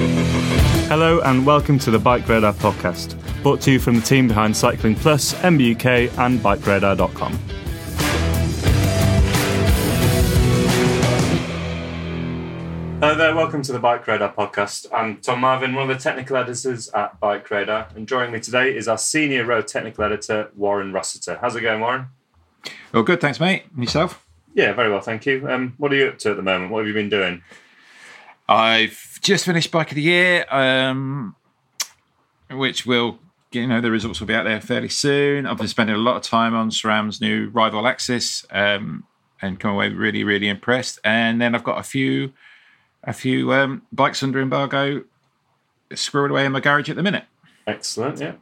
Hello and welcome to the Bike Radar podcast, brought to you from the team behind Cycling Plus, MBUK, and BikeRadar.com. Hello there, welcome to the Bike Radar podcast. I'm Tom Marvin, one of the technical editors at Bike Radar, and joining me today is our senior road technical editor, Warren Rossiter. How's it going, Warren? Well, good, thanks, mate. And yourself? Yeah, very well, thank you. Um, what are you up to at the moment? What have you been doing? I've just finished Bike of the Year, um, which will, you know, the results will be out there fairly soon. I've been spending a lot of time on SRAM's new Rival AXS um, and come away really, really impressed. And then I've got a few, a few um, bikes under embargo squirreled away in my garage at the minute. Excellent, yeah.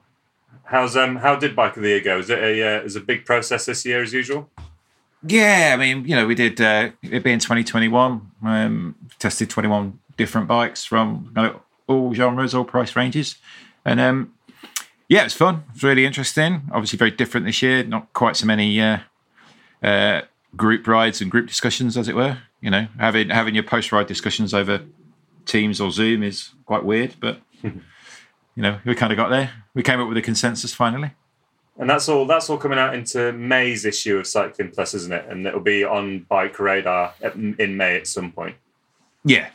How's um how did Bike of the Year go? Is it a uh, is a big process this year as usual? Yeah, I mean, you know, we did uh, it being 2021, um, tested 21 different bikes from you know, all genres, all price ranges, and um, yeah, it was fun. It was really interesting. Obviously, very different this year. Not quite so many uh, uh, group rides and group discussions, as it were. You know, having having your post ride discussions over Teams or Zoom is quite weird, but you know, we kind of got there. We came up with a consensus finally. And that's all. That's all coming out into May's issue of Cycling Plus, isn't it? And it'll be on Bike Radar at, in May at some point. Yeah,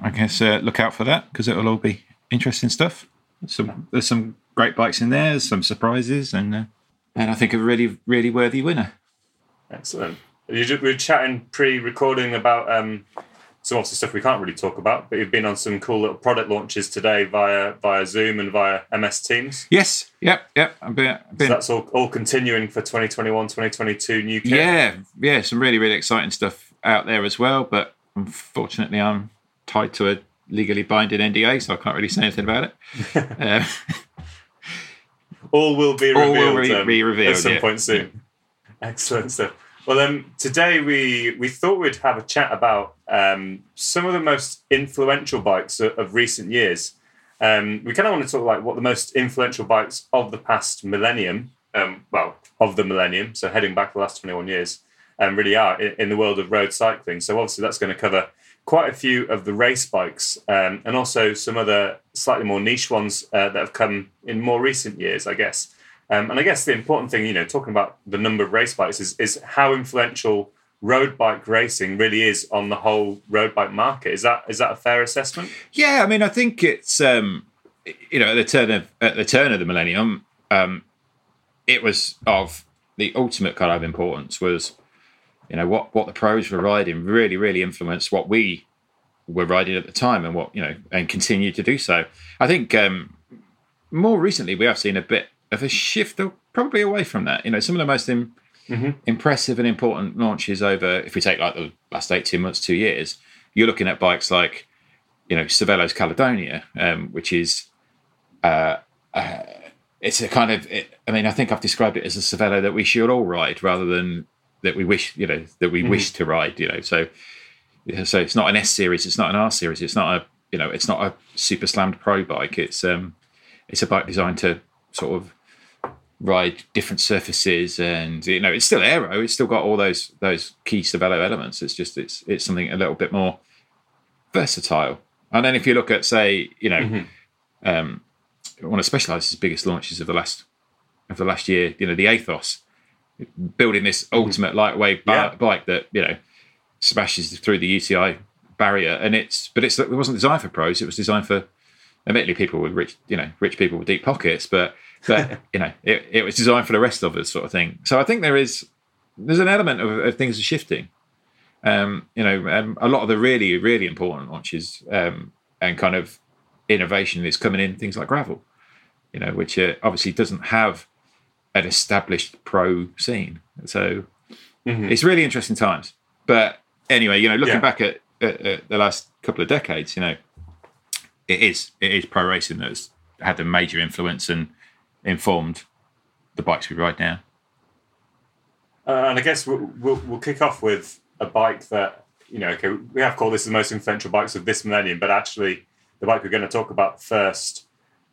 I guess uh, look out for that because it'll all be interesting stuff. Some there's some great bikes in there, some surprises, and uh, and I think a really really worthy winner. Excellent. You we were chatting pre-recording about um, some obviously stuff we can't really talk about, but you've been on some cool little product launches today via via Zoom and via MS Teams. Yes, yep, yep. I've been, I've So that's all, all continuing for 2021, 2022 new kit. yeah, yeah, some really really exciting stuff out there as well. But unfortunately, I'm tied to a legally binding NDA, so I can't really say anything about it. uh, all will be All revealed, will be- um, be revealed, at some yeah. point soon. Excellent stuff. Well, um, today we we thought we'd have a chat about um, some of the most influential bikes of, of recent years. Um, we kind of want to talk like what the most influential bikes of the past millennium, um, well, of the millennium, so heading back the last twenty one years, um, really are in, in the world of road cycling. So obviously that's going to cover quite a few of the race bikes um, and also some other slightly more niche ones uh, that have come in more recent years, I guess. Um, and I guess the important thing, you know, talking about the number of race bikes is, is how influential road bike racing really is on the whole road bike market. Is that is that a fair assessment? Yeah, I mean, I think it's um, you know at the turn of at the turn of the millennium, um, it was of the ultimate kind of importance was you know what what the pros were riding really really influenced what we were riding at the time and what you know and continue to do so. I think um, more recently we have seen a bit of a shift, probably away from that. You know, some of the most Im- mm-hmm. impressive and important launches over, if we take like the last eighteen months, two years, you're looking at bikes like you know Cervelo's Caledonia, um, which is uh, uh, it's a kind of it, I mean I think I've described it as a Cervelo that we should all ride rather than that we wish you know that we mm-hmm. wish to ride. You know, so so it's not an S series, it's not an R series, it's not a you know it's not a super slammed pro bike. It's um it's a bike designed to sort of ride different surfaces and you know it's still aero it's still got all those those key Cervelo elements it's just it's it's something a little bit more versatile and then if you look at say you know mm-hmm. um one of Specialized's biggest launches of the last of the last year you know the Athos building this mm-hmm. ultimate lightweight yeah. bike that you know smashes through the UCI barrier and it's but it's it wasn't designed for pros it was designed for admittedly people with rich you know rich people with deep pockets but but you know, it, it was designed for the rest of us, sort of thing. So I think there is there's an element of, of things are shifting. Um, you know, um, a lot of the really really important launches um, and kind of innovation is coming in things like gravel. You know, which uh, obviously doesn't have an established pro scene. So mm-hmm. it's really interesting times. But anyway, you know, looking yeah. back at, at, at, the last couple of decades, you know, it is it is pro racing that's had a major influence and informed the bikes we ride now. Uh, and I guess we'll, we'll, we'll kick off with a bike that you know. Okay, we have called this the most influential bikes of this millennium, but actually, the bike we're going to talk about first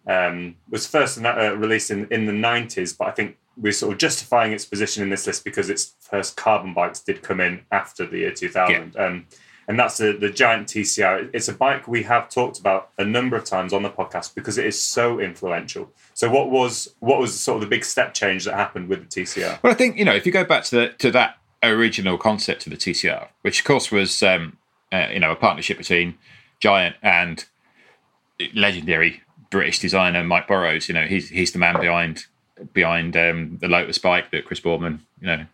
um, was first in that, uh, released in, in the 90s, but I think we're sort of justifying its position in this list because its first carbon bikes did come in after the year 2000. Yeah. Um, and that's the, the Giant TCR. It's a bike we have talked about a number of times on the podcast because it is so influential. So, what was what was sort of the big step change that happened with the TCR? Well, I think you know if you go back to the, to that original concept of the TCR, which of course was um, uh, you know a partnership between Giant and legendary British designer Mike Burrows. You know he's he's the man behind behind um, the Lotus bike that Chris Boardman you know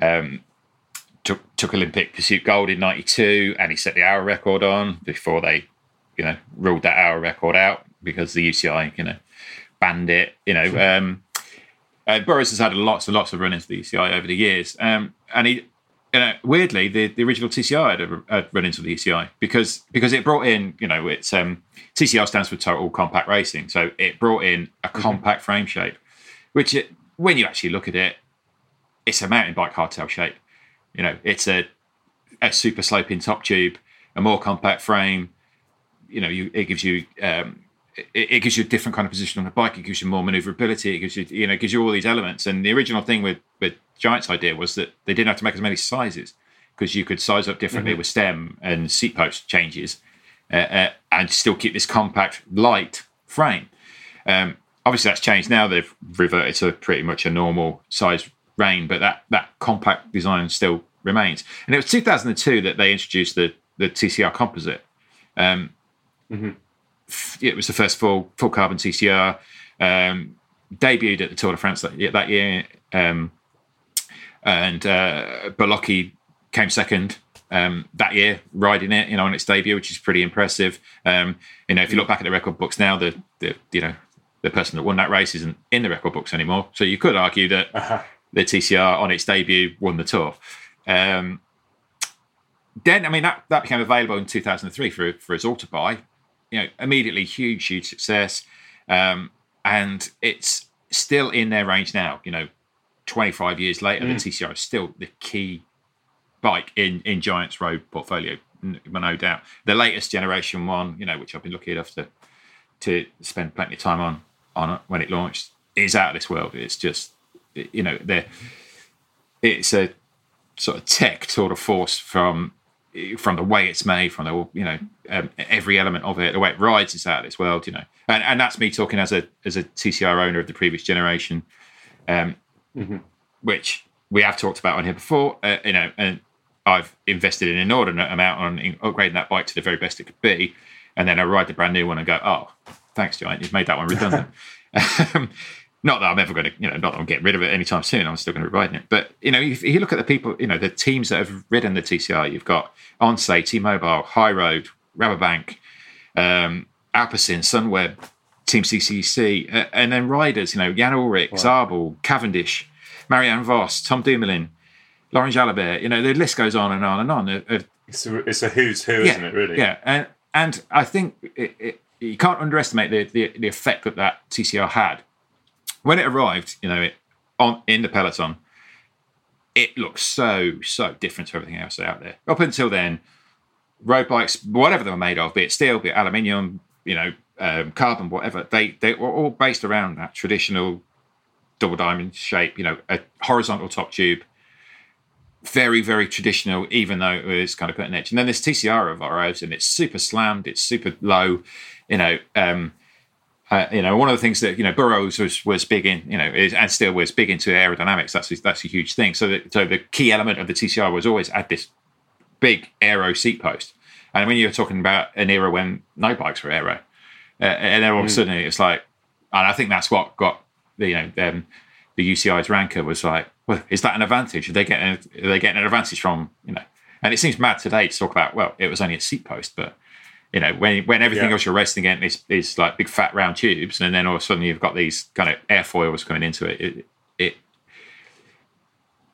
um, took took Olympic pursuit gold in '92, and he set the hour record on before they, you know, ruled that hour record out because the UCI, you know, banned it. You know, um, uh, Burrows has had lots and lots of run-ins to the UCI over the years, um, and he. You know, weirdly, the, the original TCR had, a, had run into the UCI because because it brought in, you know, it's um, TCR stands for Total Compact Racing, so it brought in a mm-hmm. compact frame shape, which it, when you actually look at it, it's a mountain bike hardtail shape. You know, it's a a super sloping top tube, a more compact frame. You know, you, it gives you um, it, it, gives you a different kind of position on the bike. It gives you more maneuverability. It gives you you know it gives you all these elements. And the original thing with with Giant's idea was that they didn't have to make as many sizes because you could size up differently mm-hmm. with stem and seat post changes, uh, uh, and still keep this compact light frame. Um, obviously, that's changed now. They've reverted to pretty much a normal size rein, but that that compact design still remains. And it was 2002 that they introduced the the TCR composite. Um, mm-hmm. It was the first full full carbon TCR. Um, debuted at the Tour de France that, that year, um, and uh, came second um, that year, riding it, you know, on its debut, which is pretty impressive. Um, you know, if you look back at the record books now, the the you know the person that won that race isn't in the record books anymore. So you could argue that uh-huh the TCR on its debut won the tour. Um, then, I mean, that, that became available in 2003 for, for us all to buy. You know, immediately huge, huge success. Um, and it's still in their range now. You know, 25 years later, mm. the TCR is still the key bike in, in Giant's Road portfolio, no doubt. The latest generation one, you know, which I've been lucky enough to to spend plenty of time on on it when it launched, is out of this world. It's just you know, they it's a sort of tech tour de force from from the way it's made, from the you know um, every element of it, the way it rides is out of this world, you know, and and that's me talking as a as a TCR owner of the previous generation, um, mm-hmm. which we have talked about on here before, uh, you know, and I've invested an inordinate amount on upgrading that bike to the very best it could be, and then I ride the brand new one and go, oh, thanks, Giant, you've made that one redundant. um, not that I'm ever going to, you know, not that I'm getting rid of it anytime soon. I'm still going to be riding it. But you know, if you look at the people, you know, the teams that have ridden the TCR, you've got ONCE, T-Mobile, High Road, Rabobank, um, Alpecin, Sunweb, Team CCC, uh, and then riders, you know, Jan Ullrich, Zabel, Cavendish, Marianne Vos, Tom Dumoulin, Laurent Jalabert, you know, the list goes on and on and on. Uh, It's a, it's a who's who, yeah, isn't it? Really? Yeah, and and I think it, it, you can't underestimate the, the the effect that that TCR had when it arrived. You know, it on in the peloton, it looked so so different to everything else out there. Up until then, road bikes, whatever they were made of, be it steel, be it aluminium, you know, um, carbon, whatever, they they were all based around that traditional double diamond shape. You know, a horizontal top tube very, very traditional, even though it was kind of cutting edge. And then this TCR of arrives and it's super slammed, it's super low, you know. Um, uh, you know, one of the things that you know Burrows was was big in, you know, is, and still was big into aerodynamics. That's a, that's a huge thing. So, that, so the key element of the TCR was always add this big aero seat post. And when you're talking about an era when no bikes were aero, uh, and then all of a sudden it's like, and I think that's what got the, you know um, the UCI's ranker was like, well, is that an advantage? Are they getting are they getting an advantage from you know? And it seems mad today to talk about well, it was only a seat post, but you know when when everything Yeah. else you're racing against is, is like big fat round tubes, and then all of a sudden you've got these kind of airfoils coming into it. It it,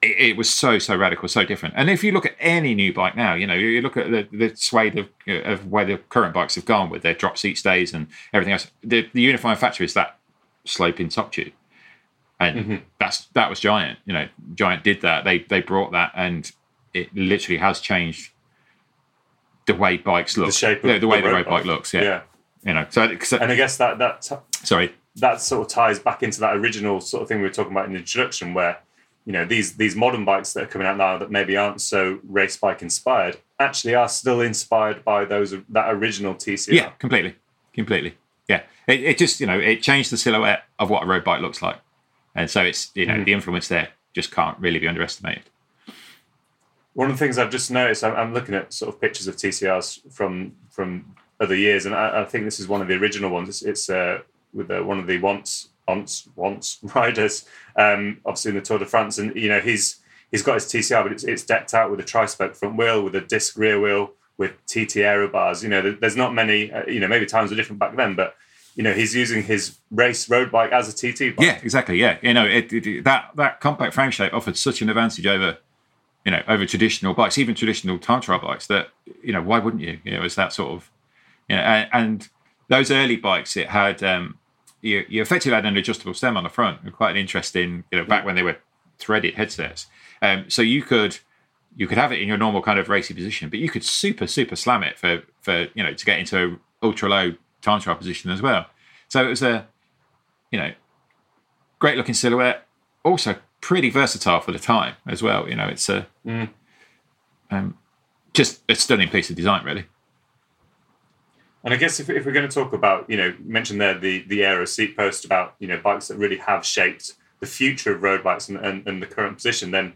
it, it was so so radical, so different. And if you look at any new bike now, you know you look at the, the swathe of, of where the current bikes have gone with their drop seat stays and everything else. The, the unifying factor is that sloping top tube and mm-hmm. that's that was giant you know giant did that they they brought that and it literally has changed the way bikes look. The shape of the, the way the road road bike looks yeah, Yeah. you know so, And I guess that that t- sorry. that sort of ties back into that original sort of thing we were talking about in the introduction, where you know these these modern bikes that are coming out now that maybe aren't so race bike inspired actually are still inspired by those that original TCR. yeah completely. Completely. Yeah. It, it just you know it changed the silhouette of what a road bike looks like. And so it's you know mm-hmm. the influence there just can't really be underestimated One of the things I've just noticed, I'm, I'm looking at sort of pictures of TCRs from from other years, and I, I think this is one of the original ones. It's, it's uh, with uh, one of the once once once riders, um, obviously in the Tour de France, and you know he's he's got his TCR, but it's, it's decked out with a tri-spoke front wheel, with a disc rear wheel, with TT aero bars. You know, there's not many. Uh, you know, maybe times were different back then, but you know he's using his race road bike as a TT bike. Yeah, exactly. Yeah, you know it, it- that that compact frame shape offered such an advantage over, you know, over traditional bikes, even traditional time trial bikes. That you know, why wouldn't you? You know, it's that sort of, you know, and, and those early bikes, it had um, you you effectively had an adjustable stem on the front. And quite an interesting, you know, back when they were threaded headsets. Um, so you could you could have it in your normal kind of racy position, but you could super super slam it for for you know to get into ultra low time trial position as well. So it was a you know great looking silhouette, also pretty versatile for the time as well. You know, it's a um, just a stunning piece of design, really. And I guess if, if we're going to talk about, you know, you mentioned there the the aero seat post about, you know, bikes that really have shaped the future of road bikes and, and, and the current position, then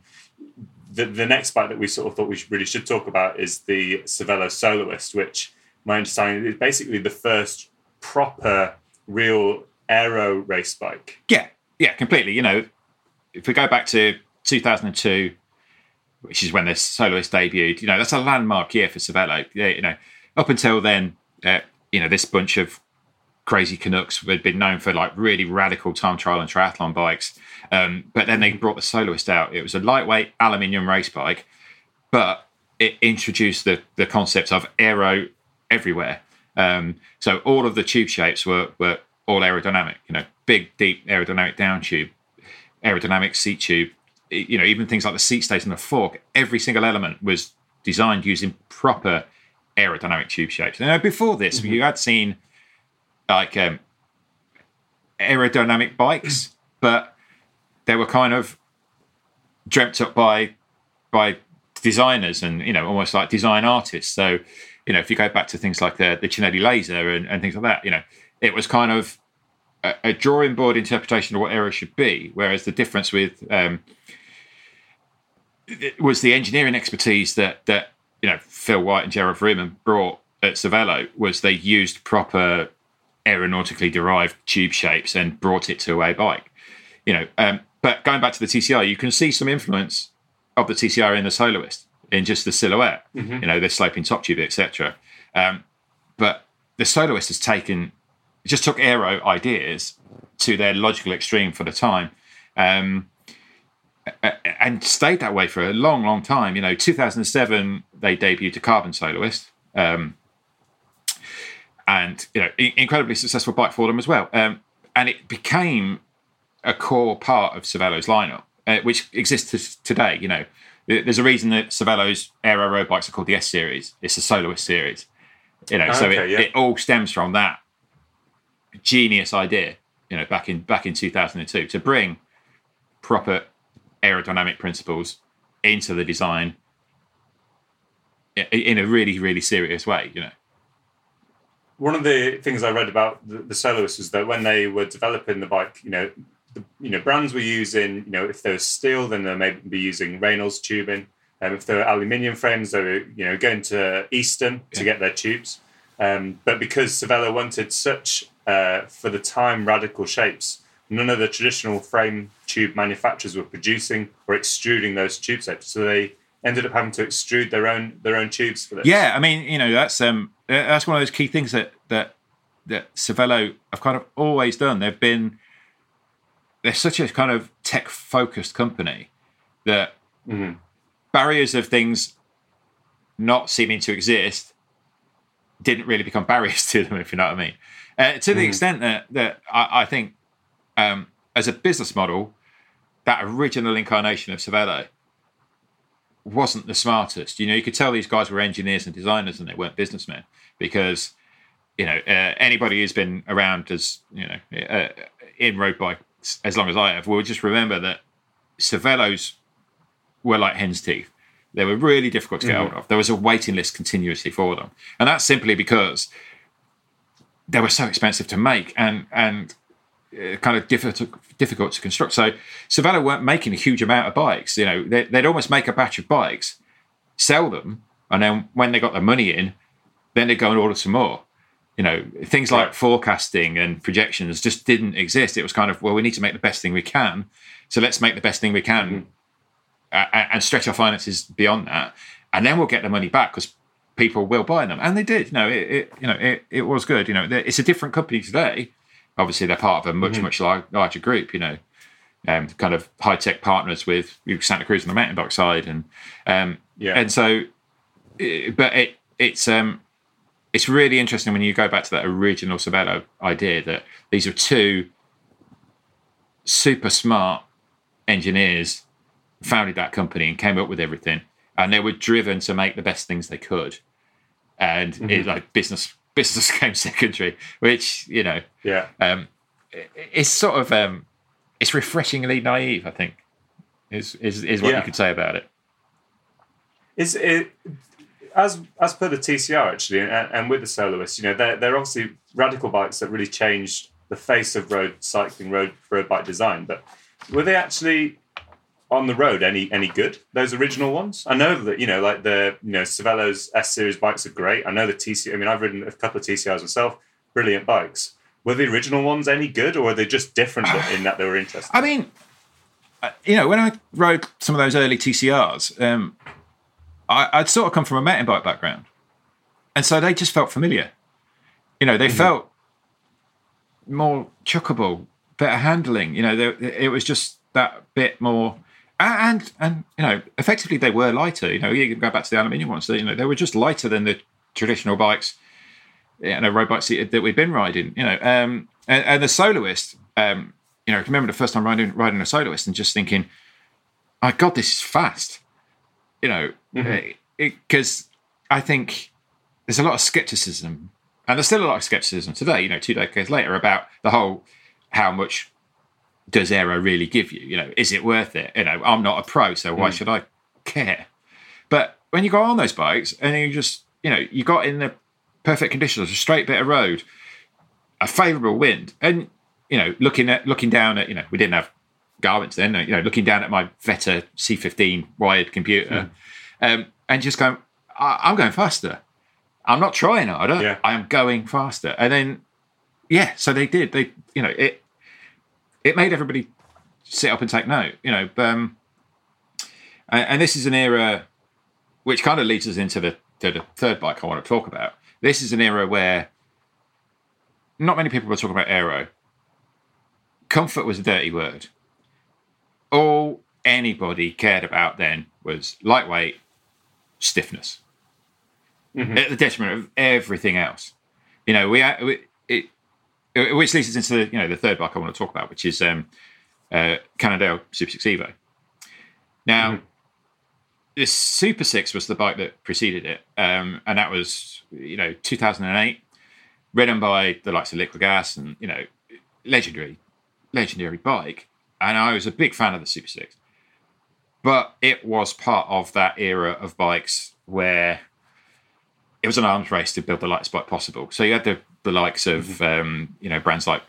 the, the next bike that we sort of thought we should, really should talk about is the Cervelo Soloist, which my understanding is basically the first proper real aero race bike. Yeah, yeah, completely. You know, if we go back to 2002, which is when the soloist debuted, you know, that's a landmark year for Cervelo. Yeah, you know, up until then, uh, you know, this bunch of crazy Canucks had been known for like really radical time trial and triathlon bikes. Um, but then they brought the soloist out. It was a lightweight aluminium race bike, but it introduced the the concept of aero everywhere. Um, so all of the tube shapes were were all aerodynamic. You know, big, deep aerodynamic down tube, aerodynamic seat tube. You know, even things like the seat stays and the fork. Every single element was designed using proper aerodynamic tube shapes. Now, before this, you had seen like um, aerodynamic bikes, but they were kind of dreamt up by by designers and you know almost like design artists. So you know if you go back to things like the the Cinelli laser and, and things like that, you know it was kind of a, a drawing board interpretation of what aero should be. Whereas the difference with um, was the engineering expertise that that you know Phil White and Gerard Vroomen brought at Cervelo was they used proper aeronautically derived tube shapes and brought it to a bike. You know, um, but going back to the TCR, you can see some influence of the TCR in the soloist in just the silhouette. You know, the sloping top tube, etc. Um, but the soloist has taken just took aero ideas to their logical extreme for the time. Um, and stayed that way for a long, long time. You know, 2007 they debuted a carbon soloist, um, and you know, incredibly successful bike for them as well. Um, and it became a core part of Cervelo's lineup, uh, which exists today. You know, there's a reason that Cervelo's aero road bikes are called the S series. It's a soloist series. You know, so it, yeah. it all stems from that genius idea. You know, back in back in 2002 to bring proper aerodynamic principles into the design in a really really serious way. You know one of the things I read about the, the is that when they were developing the bike, you know, the, you know, brands were using, you know, if there was steel, then they may be using Reynolds tubing. Um, if there were aluminium frames, they were, you know, going to Easton to get their tubes. Um, but because Cervelo wanted such, uh, for the time, radical shapes, none of the traditional frame tube manufacturers were producing or extruding those tube shapes. So they ended up having to extrude their own their own tubes for this. Yeah, I mean, you know, that's um that's one of those key things that that that Cervelo have kind of always done. They've been they're such a kind of tech focused company that mm-hmm. barriers of things not seeming to exist didn't really become barriers to them, if you know what I mean. Uh, to the mm-hmm. extent that that I, I think um, as a business model, that original incarnation of Cervelo wasn't the smartest. You know, you could tell these guys were engineers and designers and they weren't businessmen because, you know, uh, anybody who's been around as, you know, uh, in road bikes as long as I have will just remember that Cervelos were like hen's teeth. They were really difficult to get mm-hmm. hold of. There was a waiting list continuously for them. And that's simply because they were so expensive to make and, and uh, kind of difficult difficult to construct. So Cervelo weren't making a huge amount of bikes. You know, they, would almost make a batch of bikes, sell them, and then when they got the money in, then they'd go and order some more. You know, things like forecasting and projections just didn't exist. It was kind of well, we need to make the best thing we can, so let's make the best thing we can, mm-hmm. and stretch our finances beyond that, and then we'll get the money back because people will buy them, and they did. You know, it, it you know it, it was good. You know, it's a different company today obviously they're part of a much mm-hmm. much larger group. You know, um, kind of high tech partners with Santa Cruz on the mountain bike side, and um, yeah, and so, but it it's um it's really interesting when you go back to that original Cervelo idea that these are two super smart engineers founded that company and came up with everything, and they were driven to make the best things they could, and mm-hmm. it like business business came secondary, which you know, yeah, um, it's sort of um, it's refreshingly naive. I think is is is what yeah. you could say about it. Is it as as per the TCR actually, and, and with the soloists, you know, they're they're obviously radical bikes that really changed the face of road cycling, road road bike design. But were they actually on the road any any good? Those original ones. I know that you know, like the you know Cervelo's S series bikes are great. I know the TC. I mean, I've ridden a couple of TCRs myself. Brilliant bikes. Were the original ones any good, or were they just different in that they were interesting? I mean, uh, you know, when I rode some of those early TCRs, um, I, would sort of come from a mountain bike background, and so they just felt familiar. You know, they mm-hmm. felt more chuckable, better handling. You know, they, it was just that bit more and and you know, effectively they were lighter. You know, you can go back to the aluminium ones. They, you know, they were just lighter than the traditional bikes, you know, road bikes that we've been riding. You know, um, and, and, the soloist. Um, you know, I remember the first time riding riding a soloist and just thinking, "My God, this is fast." You know, because mm-hmm. I think there's a lot of skepticism, and there's still a lot of skepticism today. You know, two decades later about the whole how much does aero really give you? You know, is it worth it? You know, I'm not a pro, so why mm. should I care? But when you go on those bikes and you just, you know, you got in the perfect conditions, a straight bit of road, a favourable wind, and you know, looking at looking down at, you know, we didn't have Garmins then, you know, looking down at my Vetta C15 wired computer, mm. um, and just going, I- am going faster. I'm not trying harder. Yeah. I am going faster. And then, yeah, so they did. They, you know, it it made everybody sit up and take note, you know. Um, and, this is an era which kind of leads us into the to the third bike I want to talk about. This is an era where not many people were talking about aero. Comfort was a dirty word. All anybody cared about then was lightweight, stiffness, Mm-hmm. at the detriment of everything else. You know, we, we it- which leads us into the, you know the third bike I want to talk about, which is um, uh, Cannondale Super Six Evo. Now, Mm-hmm. the Super Six was the bike that preceded it, um, and that was you know 2008, ridden by the likes of Liquigas and you know legendary, legendary bike. And I was a big fan of the Super Six, but it was part of that era of bikes where it was an arms race to build the lightest bike possible. So you had the, the likes of um, you know brands like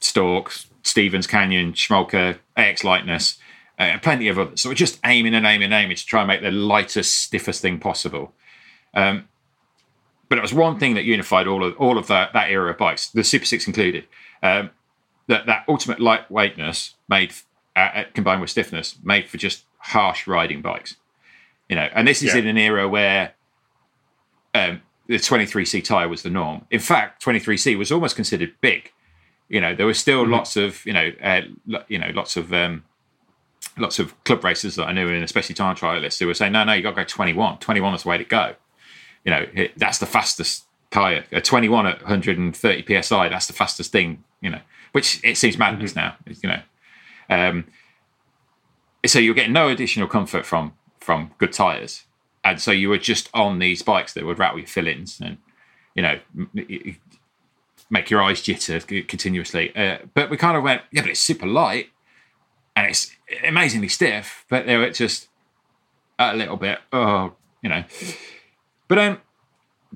Storck, Stevens Canyon, Schmolke, AX Lightness, uh, and plenty of others. So we're just aiming and aiming and aiming to try and make the lightest, stiffest thing possible. Um, but it was one thing that unified all of all of that that era of bikes, the Super Six included. Um, that that ultimate lightweightness made uh, uh, combined with stiffness made for just harsh riding bikes. You know, and this is Yeah. in an era where um, the 23C tire was the norm. In fact, 23C was almost considered big. You know, there were still lots of you know, uh, lo- you know, lots of um, lots of club racers that I knew, and especially time trialists, who were saying, "No, no, you got to go 21. 21 is the way to go." You know, it, that's the fastest tire. A 21 at 130 psi, that's the fastest thing. You know, which it seems madness now. You know, um, so you're getting no additional comfort from from good tires, and so you were just on these bikes that would rattle your fillings and you know make your eyes jitter continuously. Uh, but we kind of went, yeah, but it's super light and it's amazingly stiff, but they were just a little bit, oh, you know. But then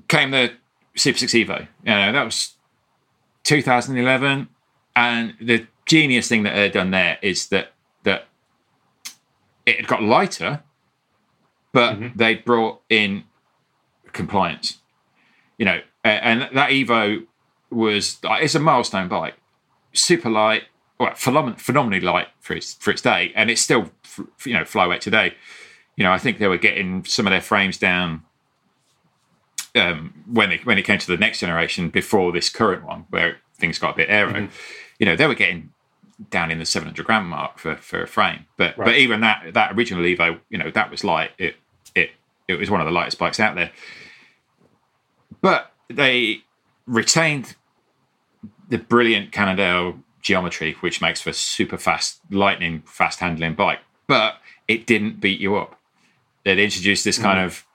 came the Super Six Evo. You know, that was 2011, and the genius thing that they'd done there is that that it had got lighter, but they brought in compliance. You know, and that Evo was it's a milestone bike, super light, well, phenom- phenomenally light for its for its day, and it's still you know flyweight today. You know, I think they were getting some of their frames down um, when it when it came to the next generation before this current one, where things got a bit aero. You know, they were getting down in the 700 gram mark for, for a frame. But but even that that original Evo, you know, that was light. It it it was one of the lightest bikes out there. But they retained the brilliant Cannondale geometry, which makes for super fast, lightning fast handling bike. But it didn't beat you up. They'd introduced this kind mm. of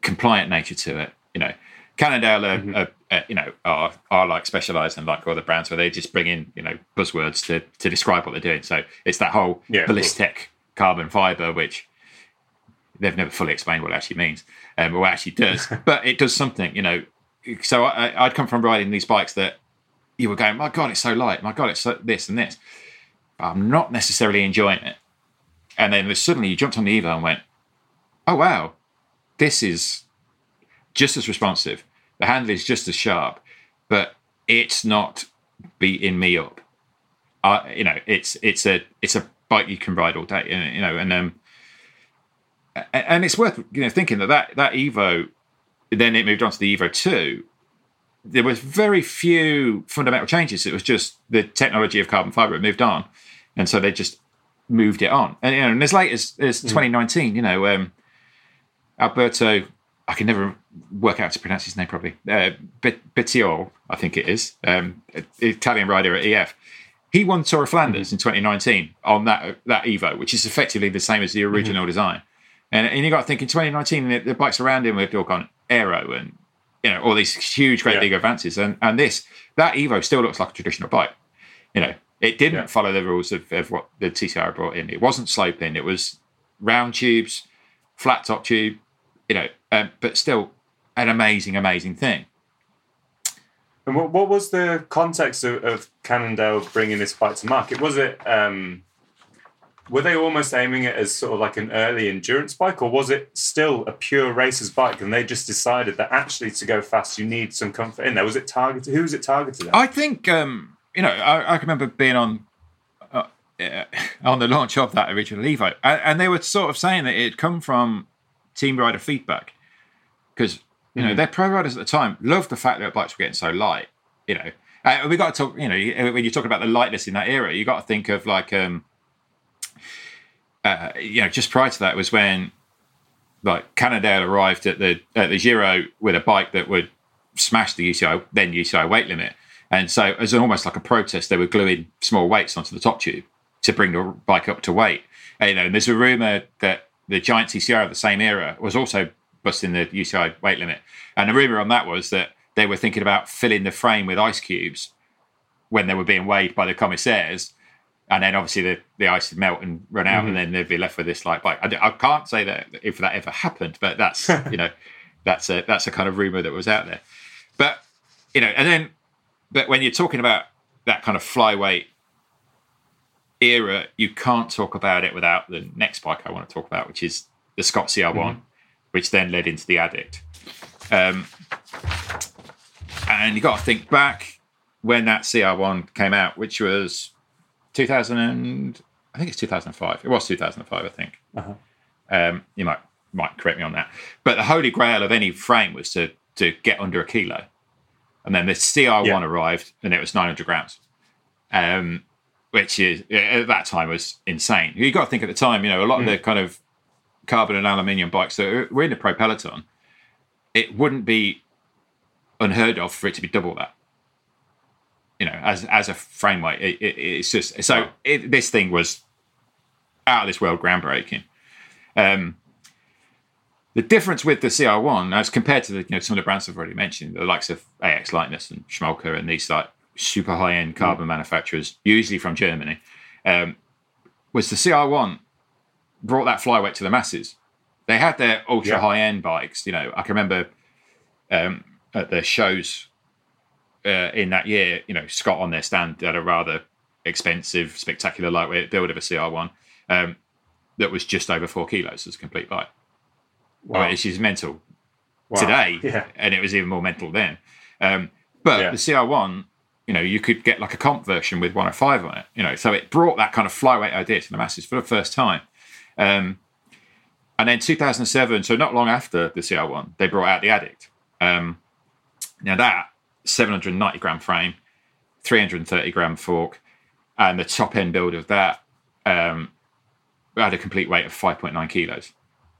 compliant nature to it. You know, Cannondale, are, are, are, you know, are are like specialized and like other brands where they just bring in you know buzzwords to to describe what they're doing. So it's that whole Yeah, ballistic carbon fiber, which they've never fully explained what it actually means um, or what it actually does, but it does something. You know, so I, I'd come from riding these bikes that you were going, my god, it's so light. My god, it's so this and this. But I'm not necessarily enjoying it. And then suddenly you jumped on the Evo and went, oh wow, this is just as responsive. The handle is just as sharp, but it's not beating me up. Uh, you know, it's it's a it's a bike you can ride all day. and, You know, and um, and it's worth you know thinking that that that Evo, then it moved on to the Evo two. There was very few fundamental changes. It was just the technology of carbon fiber had moved on, and so they just moved it on. And you know, and as late as, as 2019, you know, um, Alberto, I can never work out how to pronounce his name properly. Uh, Bettiol, I think it is, um, Italian rider at EF. He won Tour of Flanders in 2019 on that that Evo, which is effectively the same as the original design. And, and you got to think in 2019, the, the bikes around him have all gone aero and you know all these huge, great Yeah. big advances. And and this that Evo still looks like a traditional bike. You know, it didn't Yeah. follow the rules of, of what the TCR brought in. It wasn't sloping. It was round tubes, flat top tube. You know, um, but still an amazing, amazing thing. And what, what was the context of, of Cannondale bringing this bike to market? Was it um, were they almost aiming it as sort of like an early endurance bike, or was it still a pure racer's bike? And they just decided that actually to go fast, you need some comfort in there. Was it targeted? Who was it targeted at? I think um, you know. I, I can remember being on uh, on the launch of that original Evo, and, and they were sort of saying that it had come from team rider feedback. Because you know their pro riders at the time loved the fact that bikes were getting so light. You know, uh, we got to talk. You know, when you talk about the lightness in that era, you got to think of like, um, uh, you know, just prior to that was when like Cannondale arrived at the at the Giro with a bike that would smash the UCI then UCI weight limit, and so as an, almost like a protest, they were gluing small weights onto the top tube to bring the bike up to weight. And, you know, and there's a rumor that the giant TCR of the same era was also busting the UCI weight limit, and the rumor on that was that they were thinking about filling the frame with ice cubes when they were being weighed by the commissaires and then obviously the, the ice would melt and run out, Mm-hmm. and then they'd be left with this like bike. I, I can't say that if that ever happened, but that's you know that's a that's a kind of rumor that was out there. But you know, and then but when you're talking about that kind of flyweight era, you can't talk about it without the next bike I want to talk about, which is the Scott CR1, Mm-hmm. Which then led into the Addict. Um, and you got to think back when that CR1 came out, which was 2000 and I think it's 2005. It was 2005, I think. Uh-huh. Um, you might might correct me on that. But the holy grail of any frame was to to get under a kilo, and then the CR1 Yeah. arrived, and it was 900 grams, um, which is at that time was insane. You got to think at the time, you know, a lot of the kind of carbon and aluminium bikes that were in the pro peloton, it wouldn't be unheard of for it to be double that. You know, as as a frame weight, it, it, it's just so it, this thing was out of this world groundbreaking. Um, the difference with the CR1, as compared to the, you know some of the brands I've already mentioned, the likes of AX Lightness and Schmolke and these like super high end carbon manufacturers, usually from Germany, um, was the CR1 brought that flyweight to the masses. They had their ultra Yeah. high end bikes. You know, I can remember um, at their shows uh, in that year, you know, Scott on their stand had a rather expensive, spectacular lightweight build of a CR1 um, that was just over four kilos as a complete bike. Wow. Which is mental Wow. today, Yeah. and it was even more mental then. Um, but Yeah. the CR1, you know, you could get like a comp version with 105 on it, you know, so it brought that kind of flyweight idea to the masses for the first time. Um, and then 2007, so not long after the CR1, they brought out the Addict. Um, now that 790 gram frame, 330 gram fork, and the top end build of that um, had a complete weight of 5.9 kilos.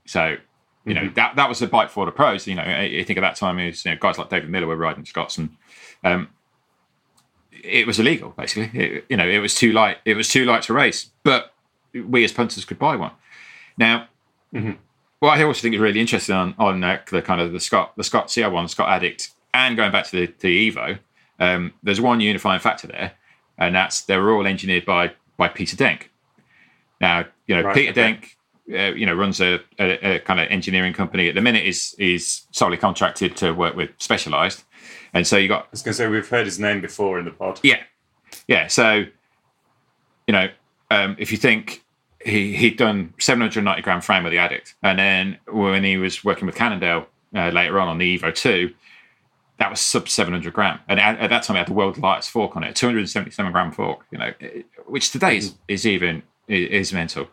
So, you know, that, that was the bike for the pros. You know, I, I think at that time, it was, you know, guys like David Millar were riding Scotts and um, it was illegal, basically. It, you know, it was too light. It was too light to race, but we as punters could buy one. Now, what I also think is really interesting on on uh, the kind of the Scott the Scott CR1, Scott Addict, and going back to the, the Evo, um, there's one unifying factor there, and that's they were all engineered by by Peter Denk. Now, you know, Right, Peter okay. Denk, uh, you know, runs a, a, a kind of engineering company at the minute. is is solely contracted to work with Specialized, and so you got I was going to say we've heard his name before in the pod. yeah, yeah. So, you know, um, if you think he he'd done 790 gram frame with the Addict, and then when he was working with Cannondale uh, later on on the Evo two, that was sub 700 gram, and at, at that time it had the world's lightest fork on it, 277 gram fork. You know, which today is, is even is, mental.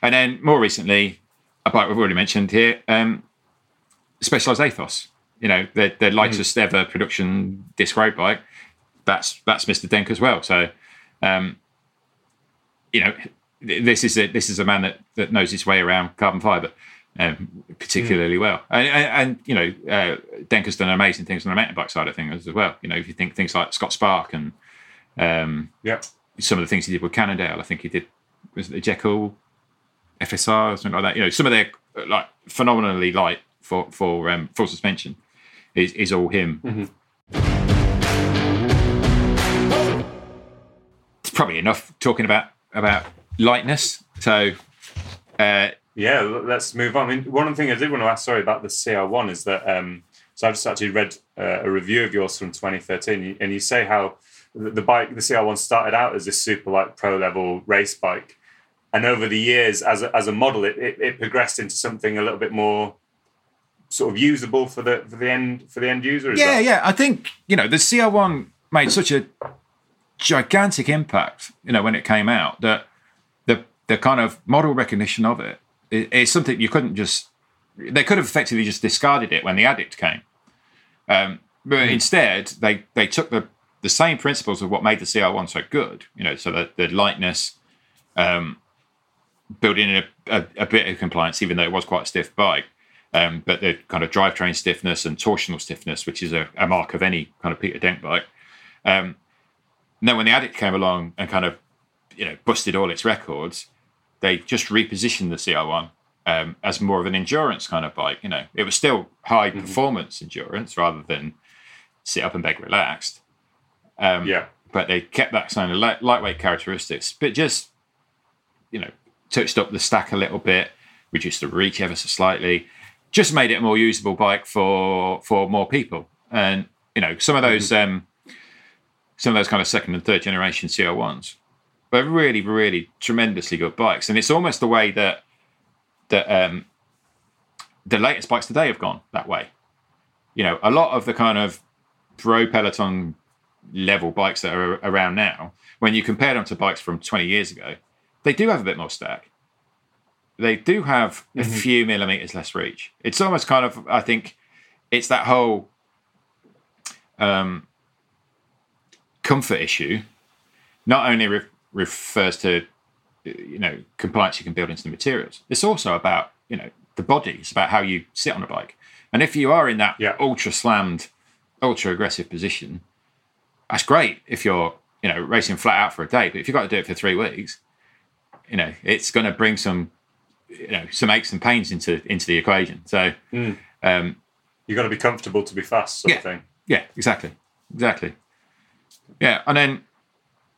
And then more recently, a bike we've already mentioned here, um, Specialized Athos. You know, their, their lightest ever production disc road bike that's that's Mr. Denk as well. So, um, you know, this is a this is a man that, that knows his way around carbon fiber um, particularly well. And, and, you know, uh, Denk has done amazing things on the mountain bike side of things as well. You know, if you think things like Scott Spark and um, Yeah. some of the things he did with Cannondale, I think he did was it the Jekyll FSR or something like that. You know, some of their uh, like phenomenally light for for um, full suspension is is all him. It's probably enough talking about about lightness. So uh, Yeah, let's move on. I mean, one thing I did want to ask, sorry, about the CR1 is that, um, so I've just actually read uh, a review of yours from 2013, and you say how the bike, the CR1 started out as this super like pro level race bike. And over the years, as a, as a model, it, it, it progressed into something a little bit more sort of usable for the for the end for the end user. Yeah, that- yeah. I think you know the CR1 made such a gigantic impact. You know when it came out that the the kind of model recognition of it is something you couldn't just they could have effectively just discarded it when the addict came. Um, but instead, they they took the the same principles of what made the CR1 so good. You know, so that the lightness, um, building in a, a, a bit of compliance, even though it was quite a stiff bike. Um, but the kind of drivetrain stiffness and torsional stiffness, which is a, a mark of any kind of Peter Denk bike. Um, and then when the Addict came along and kind of, you know, busted all its records, they just repositioned the CR1 um, as more of an endurance kind of bike. You know, it was still high performance endurance rather than sit up and beg relaxed. Um, Yeah. But they kept that kind of light, lightweight characteristics, but just, you know, touched up the stack a little bit, reduced the reach ever so slightly, just made it a more usable bike for for more people. And you know, some of those um, some of those kind of second and third generation CR1s were really, really tremendously good bikes. And it's almost the way that that um, the latest bikes today have gone that way. You know, a lot of the kind of pro peloton level bikes that are around now, when you compare them to bikes from 20 years ago, they do have a bit more stack. They do have a few millimeters less reach. It's almost kind of, I think, it's that whole um, comfort issue. Not only re- refers to you know compliance you can build into the materials. It's also about you know the body. It's about how you sit on a bike. And if you are in that Yeah. ultra slammed, ultra aggressive position, that's great if you're you know racing flat out for a day. But if you've got to do it for three weeks, you know it's going to bring some you know some aches and pains into into the equation. So um, You've got to be comfortable to be fast, sort Yeah. of thing. yeah, exactly, exactly. Yeah, and then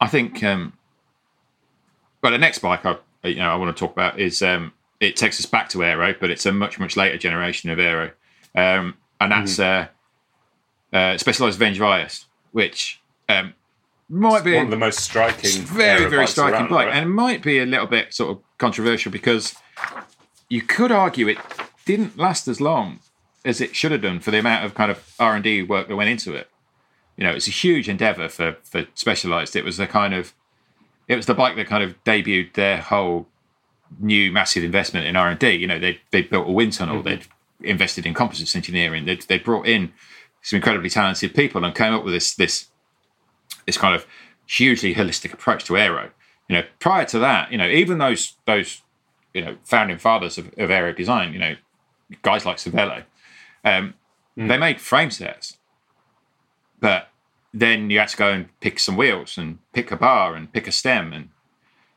I think um, well the next bike I you know I want to talk about is um, it takes us back to aero, but it's a much much later generation of aero, um, and that's uh, uh, Specialized Venge Vias, which um, might be One of the most striking, very very striking around, bike, right? and it might be a little bit sort of controversial because you could argue it didn't last as long as it should have done for the amount of kind of R and D work that went into it. You know, it's a huge endeavor for for Specialized. It was a kind of it was the bike that kind of debuted their whole new massive investment in R and D. You know, they they built a wind tunnel. They'd invested in composites engineering. They they brought in some incredibly talented people and came up with this this this kind of hugely holistic approach to aero. You know, prior to that, you know, even those those you know founding fathers of, of aero design, you know, guys like Cervelo, um, they made frame sets, but then you had to go and pick some wheels and pick a bar and pick a stem and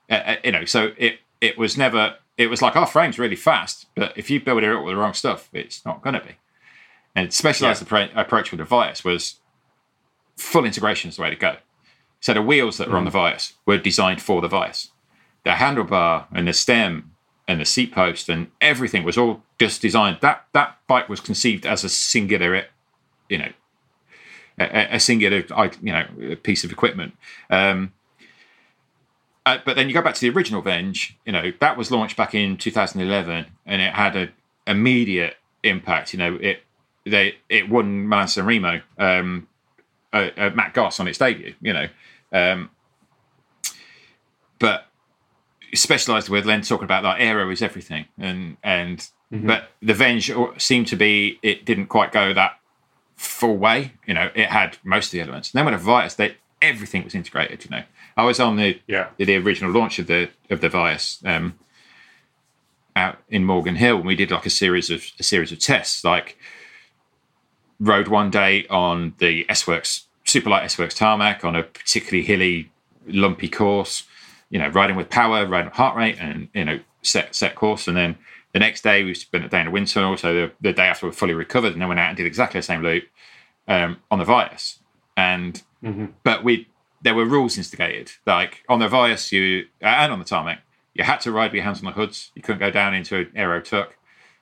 uh, uh, you know, so it it was never. It was like our frame's really fast, but if you build it up with the wrong stuff, it's not going to be. And specialized appro- approach with the Vias was full integration is the way to go. So the wheels that were on the Vias were designed for the Vias. The handlebar and the stem and the seat post and everything was all just designed. That that bike was conceived as a singular, you know, a, a singular, you know, piece of equipment. Um, uh, but then you go back to the original Venge, you know, that was launched back in 2011 and it had an immediate impact. You know, it they it won Milan San Remo, um, uh, uh, Matt Goss on its debut, you know. Um, but specialized with Len talking about that aero is everything and and but the Venge seemed to be it didn't quite go that full way you know it had most of the elements and then with a Vias they everything was integrated you know I was on the Yeah. the original launch of the of the Vias um out in Morgan Hill and we did like a series of a series of tests like rode one day on the S Works Superlight S Works tarmac on a particularly hilly, lumpy course. You know, riding with power, riding with heart rate, and you know, set set course. And then the next day we spent a day in a wind tunnel. So the, the day after we fully recovered, and then went out and did exactly the same loop um, on the Vias. And but we there were rules instigated. Like on the Vias, you and on the tarmac, you had to ride with your hands on the hoods. You couldn't go down into an aero tuck.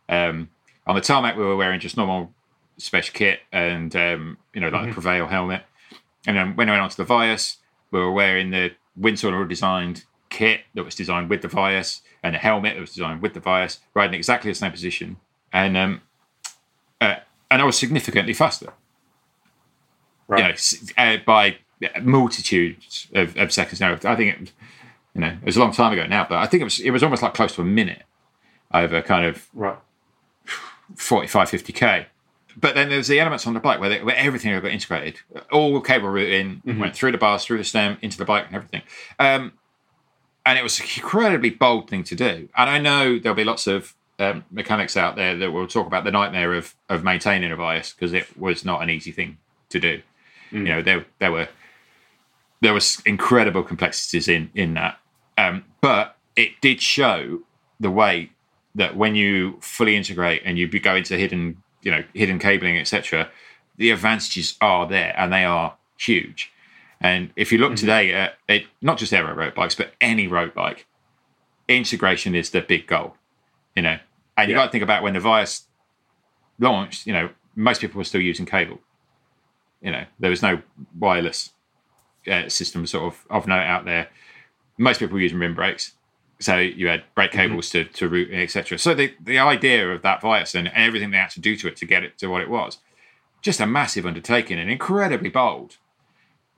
Um, on the tarmac, we were wearing just normal special kit and um, you know like the Prevail helmet. And then when I went onto the Vias, we were wearing the wind tunnel designed kit that was designed with the Vias and the helmet that was designed with the Vias, riding exactly the same position. And um, uh, and I was significantly faster Right. you know, uh, by multitudes of, of seconds now. I think it, you know, it was a long time ago now, but I think it was it was almost like close to a minute over kind of Right. 45, 50k. But then there's the elements on the bike where, they, where everything got integrated. All cable routing went through the bars, through the stem, into the bike, and everything. Um, and it was an incredibly bold thing to do. And I know there'll be lots of um, mechanics out there that will talk about the nightmare of of maintaining a Vias because it was not an easy thing to do. You know, there there were there was incredible complexities in in that, um, but it did show the way that when you fully integrate and you go into hidden you know hidden cabling etc the advantages are there and they are huge and if you look today at it, not just aero road bikes but any road bike integration is the big goal you know? And you Yeah. got to think about when the vias launched you know most people were still using cable you know? There was no wireless uh, system sort of of note out there. Most people were using rim brakes so you had brake cables to, to route etc so the, the idea of that vias and everything they had to do to it to get it to what it was just a massive undertaking and incredibly bold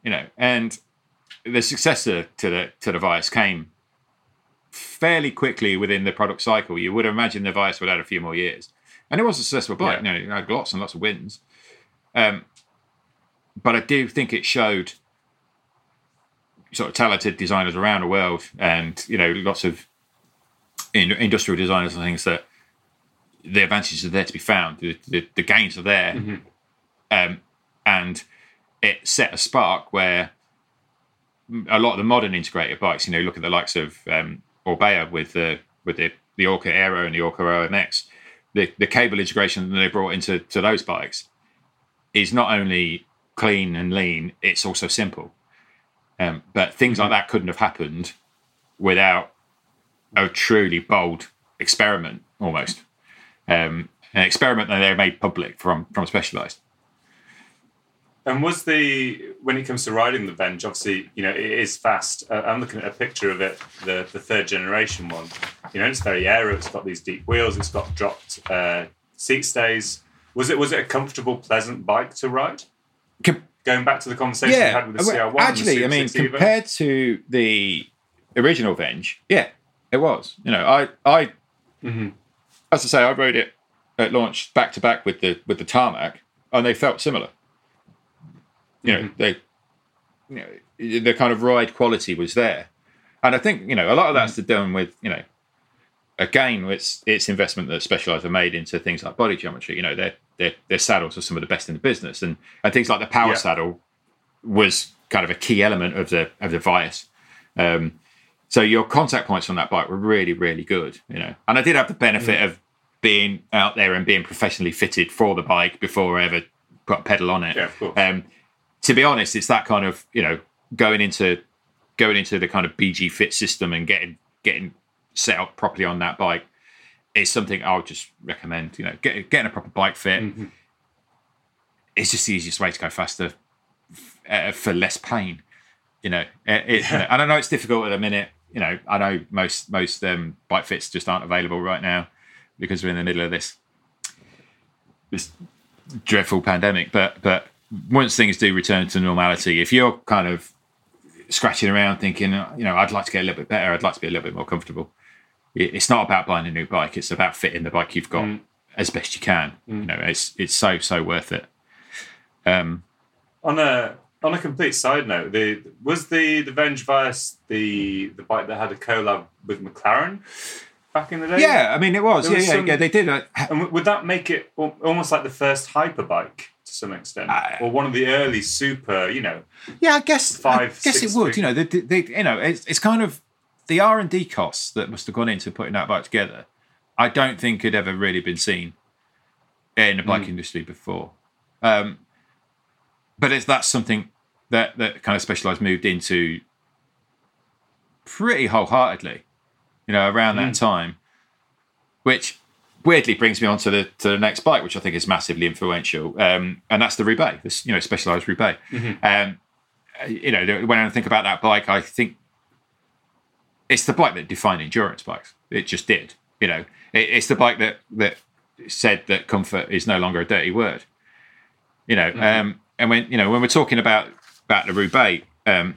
you know and the successor to the to the vias came fairly quickly within the product cycle. You would imagine the vias would add a few more years. And it was a successful bike Yeah. you know it had lots and lots of wins. Um, but i do think it showed sort of talented designers around the world and you know lots of in, industrial designers and things that the advantages are there to be found. The, the, the gains are there. Um, and it set a spark where a lot of the modern integrated bikes you know look at the likes of um, Orbea with the with the the Orca Aero and the Orca OMX the, the cable integration that they brought into to those bikes is not only clean and lean it's also simple. Um, but things like that couldn't have happened without a truly bold experiment, almost. Um, an experiment that they made public from from Specialized. And was the when it comes to riding the Venge, obviously you know it is fast. Uh, I'm looking at a picture of it, the the third generation one. You know, it's very aero. It's got these deep wheels. It's got dropped uh, seat stays. Was it was it a comfortable, pleasant bike to ride? Com- Going back to the conversation we had with the well, CR1, and the actually, I mean, 6 Evo. compared to the original Venge, yeah, it was. You know, I, I, Mm-hmm. as I say, I rode it at launch back to back with the with the tarmac, and they felt similar. You know, Mm-hmm. they, you know, the kind of ride quality was there, and I think you know a lot of that's to do with you know, again, it's it's investment that Specialized have made into things like body geometry. You know, their their their saddles are some of the best in the business, and and things like the power Yeah. saddle was kind of a key element of the of the Vias. Um, so your contact points on that bike were really, really good, you know. And I did have the benefit of being out there and being professionally fitted for the bike before I ever put a pedal on it. Yeah, of course. Um, to be honest, it's that kind of you know going into going into the kind of BG Fit system and getting getting set up properly on that bike is something I would just recommend. You know, get, getting a proper bike fit. It's just the easiest way to go faster uh, for less pain. You know, it, it, you know, and I know it's difficult at the minute. You know, I know most most um, bike fits just aren't available right now because we're in the middle of this this dreadful pandemic. But but once things do return to normality, if you're kind of scratching around thinking, uh, you know, I'd like to get a little bit better, I'd like to be a little bit more comfortable. It's not about buying a new bike; it's about fitting the bike you've got as best you can. You know, it's it's so so worth it. Um, On a on a complete side note, the was the the Venge Vias the the bike that had a collab with McLaren back in the day. yeah, I mean, it was. There Yeah, was yeah, some- yeah. They did. A, And would that make it almost like the first hyperbike to some extent, Uh, or one of the early super? You know, Yeah, I guess. Five, I guess it would. fig- You know, they, they, you know, it's, it's kind of the R and D costs that must have gone into putting that bike together. I don't think had ever really been seen in the bike Hmm. industry before. Um, but it's that's something that that kind of specialized moved into pretty wholeheartedly. You know, around Hmm. that time, which weirdly brings me on to the to the next bike, which I think is massively influential, um, and that's the Roubaix. This you know specialized Roubaix. Mm-hmm. Um, you know, when I think about that bike, I think it's the bike that defined endurance bikes. It just did. You know, it, it's the bike that that said that comfort is no longer a dirty word. You know, um, and when you know when we're talking about about the Roubaix, um,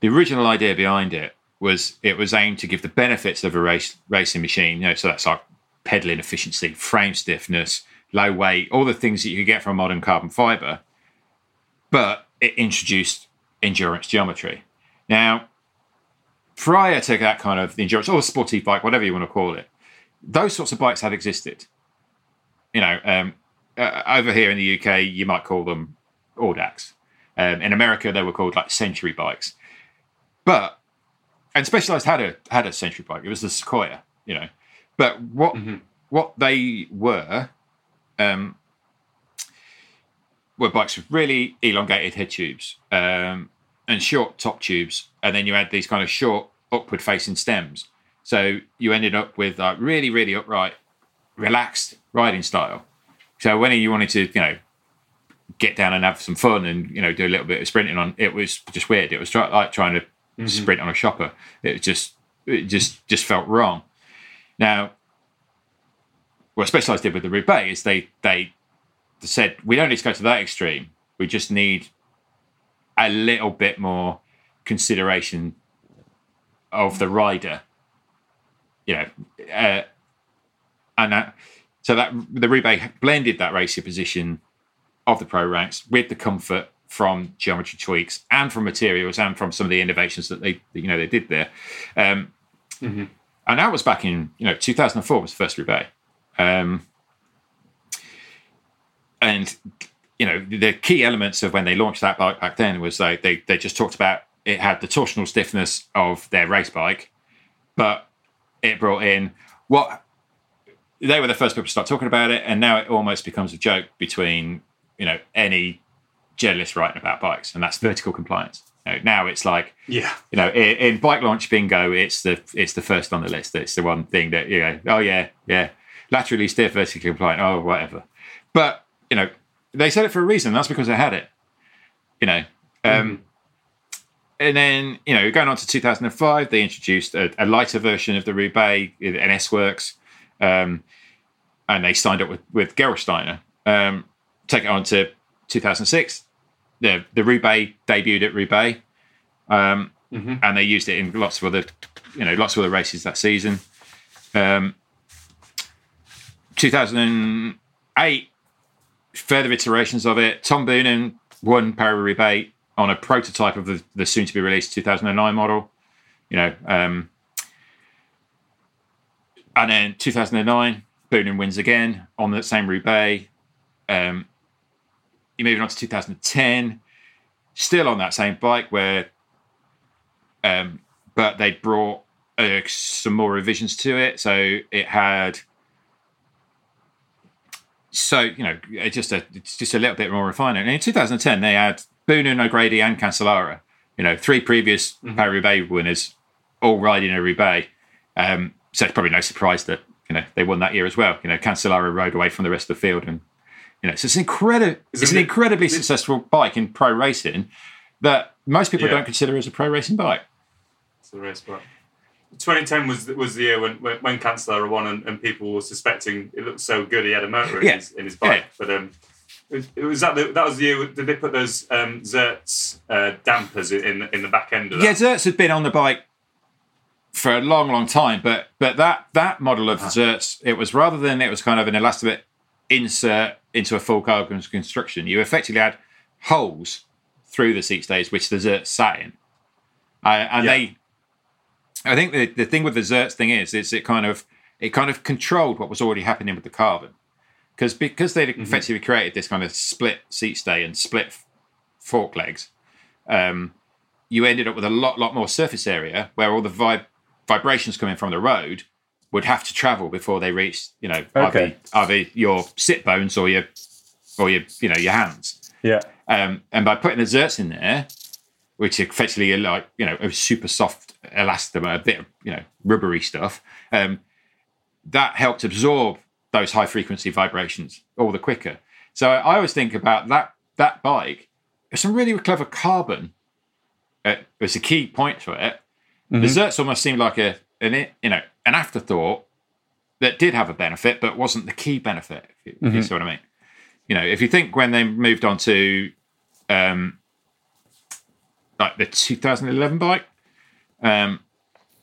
the original idea behind it was it was aimed to give the benefits of a race racing machine. You know, so that's like pedaling efficiency, frame stiffness, low weight, all the things that you could get from modern carbon fiber, but it introduced endurance geometry. Now, prior to that kind of endurance or sporty bike, whatever you want to call it, those sorts of bikes had existed. You know, um, uh, over here in the UK, you might call them Audax. Um, in America, they were called like Century bikes. But and Specialized had a had a Century bike. It was the Sequoia, you know. But what mm-hmm. what they were um, were bikes with really elongated head tubes um, and short top tubes, and then you had these kind of short upward facing stems. So you ended up with like really really upright, relaxed riding style. So when you wanted to, you know, get down and have some fun and you know do a little bit of sprinting on, it was just weird. It was try, like trying to mm-hmm. sprint on a shopper. It just it just just felt wrong. Now, what Specialized did with the Roubaix is they they said we don't need to go to that extreme. We just need a little bit more consideration of the rider. You know, uh, and that, so that the Roubaix blended that racer position of the pro ranks with the comfort from geometry tweaks and from materials and from some of the innovations that they you know they did there. Um, mm-hmm. And that was back in you know 2004 was the first Roubaix. Um, and you know the key elements of when they launched that bike back then was like they they just talked about it had the torsional stiffness of their race bike, but it brought in what they were the first people to start talking about it, and now it almost becomes a joke between you know any journalist writing about bikes, and that's vertical compliance. You know, now it's like yeah, you know, in, in, bike launch bingo, it's the it's the first on the list. It's the one thing that you know, oh yeah, yeah, laterally stiff, vertically compliant, oh whatever. But you know, they said it for a reason. That's because they had it. You know, um, mm. and then you know, going on to 2005, they introduced a, a lighter version of the Roubaix, an S Works, um, and they signed up with with Gerolsteiner. Um, take it on to 2006. The the Roubaix debuted at Roubaix, um, mm-hmm. and they used it in lots of other, you know, lots of other races that season. Um, 2008, further iterations of it. Tom Boonen won Paris Roubaix on a prototype of the, the soon to be released 2009 model. You know, um, and then 2009, Boonen wins again on the same Roubaix. Um, you're moving on to 2010, still on that same bike where, um, but they brought uh, some more revisions to it. So it had, so you know, it's just a it's just a little bit more refined. And in 2010, they had Boonen, O'Grady, and Cancellara. You know, three previous mm-hmm. Paris Roubaix winners, all riding a Roubaix. Um, so it's probably no surprise that you know they won that year as well. You know, Cancellara rode away from the rest of the field and you know, so it's incredible. It's an incredibly successful bike in pro racing that most people yeah. don't consider as a pro racing bike. It's a race bike. 2010 was was the year when when, when Cancellara won and, and, people were suspecting it looked so good he had a motor in, yeah. his, in his bike. Yeah. But um, it, was that the, that was the year did they put those um, Zertz uh, dampers in in the back end of that? Yeah, Zertz had been on the bike for a long, long time, but but that that model of ah. Zertz it was rather than it was kind of an elastomeric insert into a full carbon construction, you effectively had holes through the seat stays, which the Zertz sat in. Uh, and yeah. they, I think the, the thing with the Zertz thing is, is it kind of it kind of controlled what was already happening with the carbon, because because they'd mm-hmm. effectively created this kind of split seat stay and split fork legs. Um, you ended up with a lot lot more surface area where all the vib- vibrations coming from the road would have to travel before they reach, you know, okay. either, either your sit bones or your or your you know your hands. Yeah. Um, and by putting the Zertz in there, which effectively are like you know a super soft elastomer, a bit of you know rubbery stuff, um, that helped absorb those high frequency vibrations all the quicker. So I always think about that that bike. There's some really clever carbon. Uh, it's a key point to it. Mm-hmm. The Zertz almost seemed like a an you know an afterthought that did have a benefit, but wasn't the key benefit. If you, mm-hmm. you see what I mean? You know, if you think when they moved on to um, like the 2011 bike, um,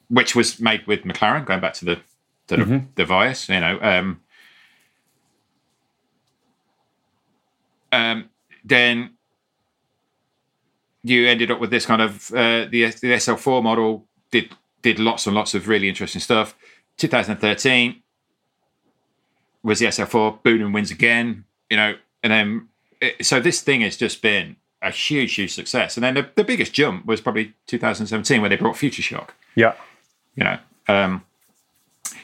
which was made with McLaren, going back to the sort of the Vias, you know. Um, um, then you ended up with this kind of uh, the, the SL4 model did did lots and lots of really interesting stuff. 2013 was the SL4. Boonen wins again, you know, and then it, so this thing has just been a huge, huge success. And then the, the biggest jump was probably 2017 when they brought Future Shock. Yeah. You know, um,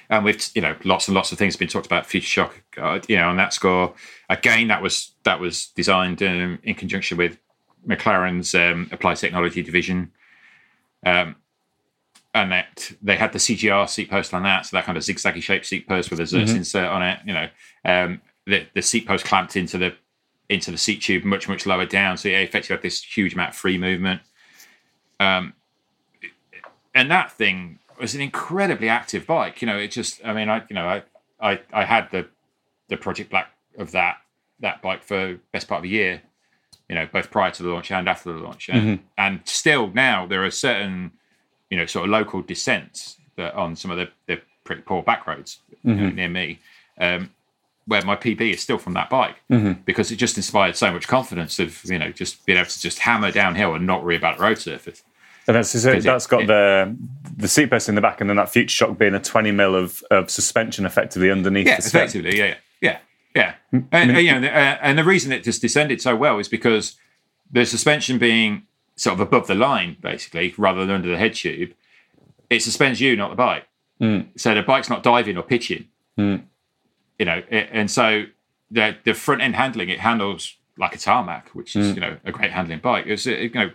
and with you know lots and lots of things have been talked about Future Shock. Uh, you know, on that score, again that was that was designed um, in conjunction with McLaren's um, Applied Technology division. Um, and that they had the CGR seat post on that, so that kind of zigzaggy shaped seat post with a Zertz insert on it. You know, um, the the seat post clamped into the into the seat tube much much lower down, so it effectively had this huge amount of free movement. Um, and that thing was an incredibly active bike. You know, it just I mean I you know I I, I had the the Project Black of that that bike for best part of a year. You know, both prior to the launch and after the launch, and, and still now there are certain you know, sort of local descents that on some of the, the pretty poor back roads you know, near me, um, where my PB is still from that bike because it just inspired so much confidence of you know just being able to just hammer downhill and not worry about road surface. And that's so it- that's got it- the the seat post in the back, and then that future shock being a twenty mil of, of suspension effectively underneath. Yeah, the effectively, yeah, yeah, yeah. yeah. And, and, you know, uh, and the reason it just descended so well is because the suspension being sort of above the line, basically, rather than under the head tube, it suspends you, not the bike. So the bike's not diving or pitching. You know, it, and so the the front end handling it handles like a tarmac, which is you know a great handling bike. It's uh, you know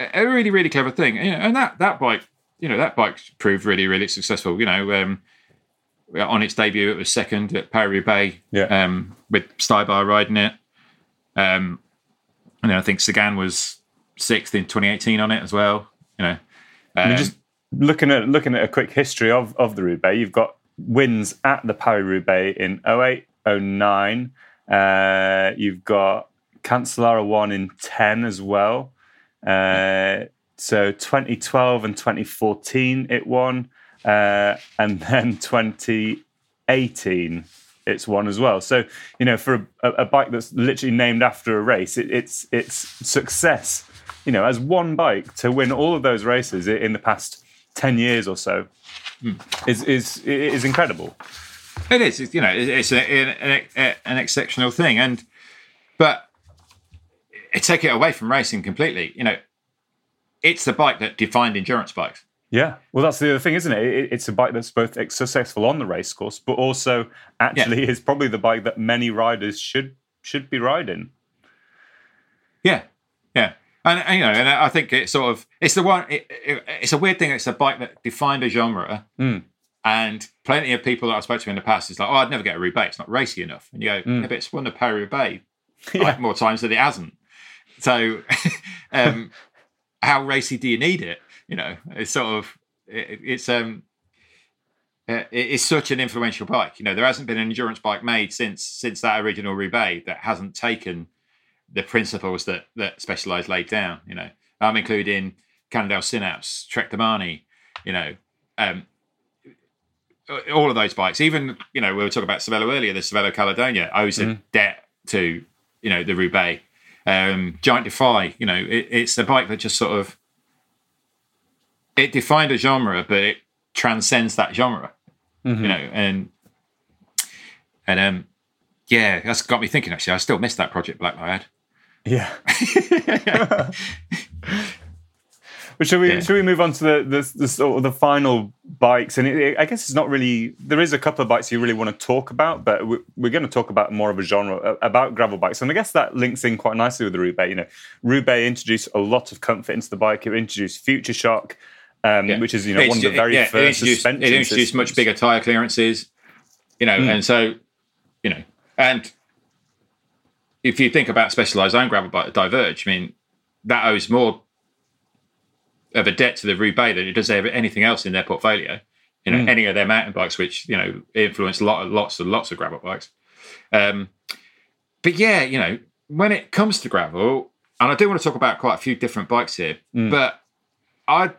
a a really really clever thing, you know, and that that bike, you know, that bike proved really really successful. You know. Um, on its debut, it was second at Paris Bay Yeah. um, with Stybar riding it. Um, I think Sagan was sixth in 2018 on it as well. You know, I mean, Um, just looking at looking at a quick history of, of the Roubaix, you've got wins at the Paris Roubaix in 08, 09. Uh, you've got Cancellara one in 10 as well. Uh, so 2012 and 2014 it won. Uh, and then 2018 it's won as well. So, you know, for a, a bike that's literally named after a race, it, it's it's success you know, as one bike to win all of those races in the past ten years or so hmm. is is is incredible. It is, it's, you know, it's a, an, an, an exceptional thing, and but take it away from racing completely. You know, it's the bike that defined endurance bikes. Yeah, well, that's the other thing, isn't it? It- It's a bike that's both successful on the race course, but also actually is probably the bike that many riders should should be riding. Yeah, yeah, and, and, you know, and I think it's sort of it's the one. It, it, it's a weird thing. It's a bike that defined a genre, and plenty of people that I spoke to in the past is like, "Oh, I'd never get a Roubaix. It's not racy enough." And you go, "Yeah, but it's won the Paris Roubaix like, more times than it hasn't." So, um, how racy do you need it? You know, it's sort of it, it's um. uh, it- It's such an influential bike. You know, there hasn't been an endurance bike made since since that original Roubaix that hasn't taken the principles that that Specialized laid down. You know, I'm including Cannondale Synapse, Trek Domane, you know, um, all of those bikes. Even you know, we were talking about Cervelo earlier. The Cervelo Caledonia owes a debt to you know the Roubaix. Um, Giant Defy, you know, it, it's a bike that just sort of it defined a genre, but it transcends that genre. You know, and and um, yeah, that's got me thinking. Actually, I still miss that Project Black I. Yeah. But should we Yeah. should we move on to the the, the sort of the final bikes? And it, I guess it's not really. There is a couple of bikes you really want to talk about, but we, we're going to talk about more of a genre about gravel bikes. And I guess that links in quite nicely with the Roubaix. You know, Roubaix introduced a lot of comfort into the bike. It introduced Future Shock, um, Yeah. which is you know It one of the very yeah, it first introduced, suspension. it introduced much bigger tire clearances, you know, and so you know, and if you think about Specialized own gravel bike Diverge, I mean, that owes more of a debt to the Roubaix than it does ever anything else in their portfolio. You know, any of their mountain bikes, which you know influence a lot, lots and lots of gravel bikes. Um, but yeah, you know, when it comes to gravel, and I do want to talk about quite a few different bikes here, but I'd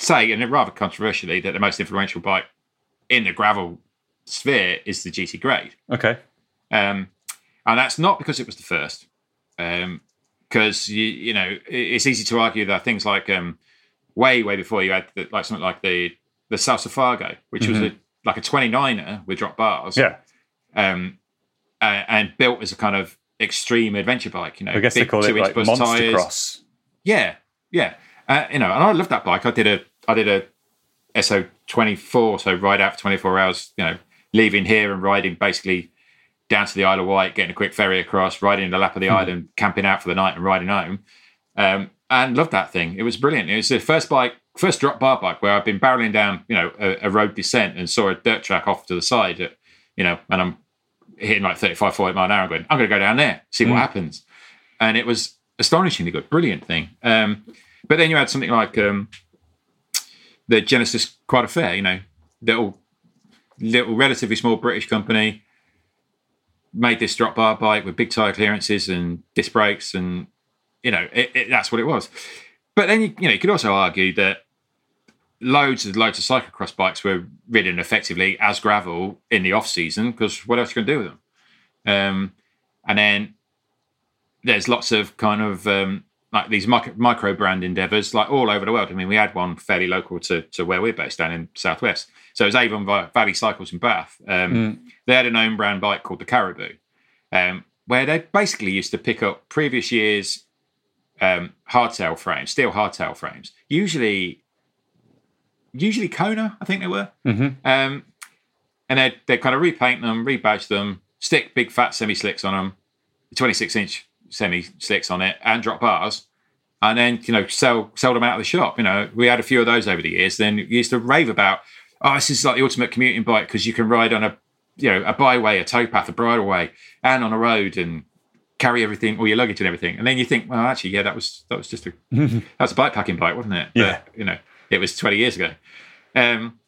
say, and rather controversially, that the most influential bike in the gravel sphere is the GT Grade. Okay. Um, and that's not because it was the first, because you, you know it's easy to argue that things like um, way way before you had the, like something like the the Salsa Fargo, which was a like a 29er with drop bars, Yeah. um, uh, and built as a kind of extreme adventure bike. You know, I guess they call it like Monster tyres. Cross. Yeah, yeah. Uh, you know, and I love that bike. I did a I did a SO twenty four, so ride out for twenty four hours. You know, leaving here and riding basically down to the Isle of Wight, getting a quick ferry across, riding the lap of the island, camping out for the night, and riding home. Um, and loved that thing. It was brilliant. It was the first bike, first drop bar bike where I've been barreling down, you know, a, a road descent and saw a dirt track off to the side, at, you know, and I'm hitting like 35, 40 mile an hour, going, I'm going to go down there, see what happens. And it was astonishingly good, brilliant thing. Um, but then you had something like um, the Genesis Croix de Fer, you know, little, little, relatively small British company made this drop bar bike with big tire clearances and disc brakes, and you know, it, it, that's what it was. But then you, you know, you could also argue that loads and loads of cyclocross bikes were ridden effectively as gravel in the off season because what else are you going to do with them? Um, and then there's lots of kind of um, like these micro, micro brand endeavors like all over the world. I mean, we had one fairly local to, to where we're based down in Southwest. So it was Avon Valley Cycles in Bath. Um, They had an own brand bike called the Caribou, um, where they basically used to pick up previous years' um, hardtail frames, steel hardtail frames, usually usually Kona, I think they were. Mm-hmm. Um, and they'd, they'd kind of repaint them, rebadge them, stick big fat semi slicks on them, 26 inch semi slicks on it, and drop bars. And then, you know, sell sell them out of the shop. You know, we had a few of those over the years. Then you used to rave about, oh, this is like the ultimate commuting bike because you can ride on a, you know, a byway, a towpath, a bridleway, and on a road and carry everything, all your luggage and everything. And then you think, well, actually, yeah, that was that was just a that was a bike packing bike, wasn't it? Yeah. But, you know, it was 20 years ago. Um,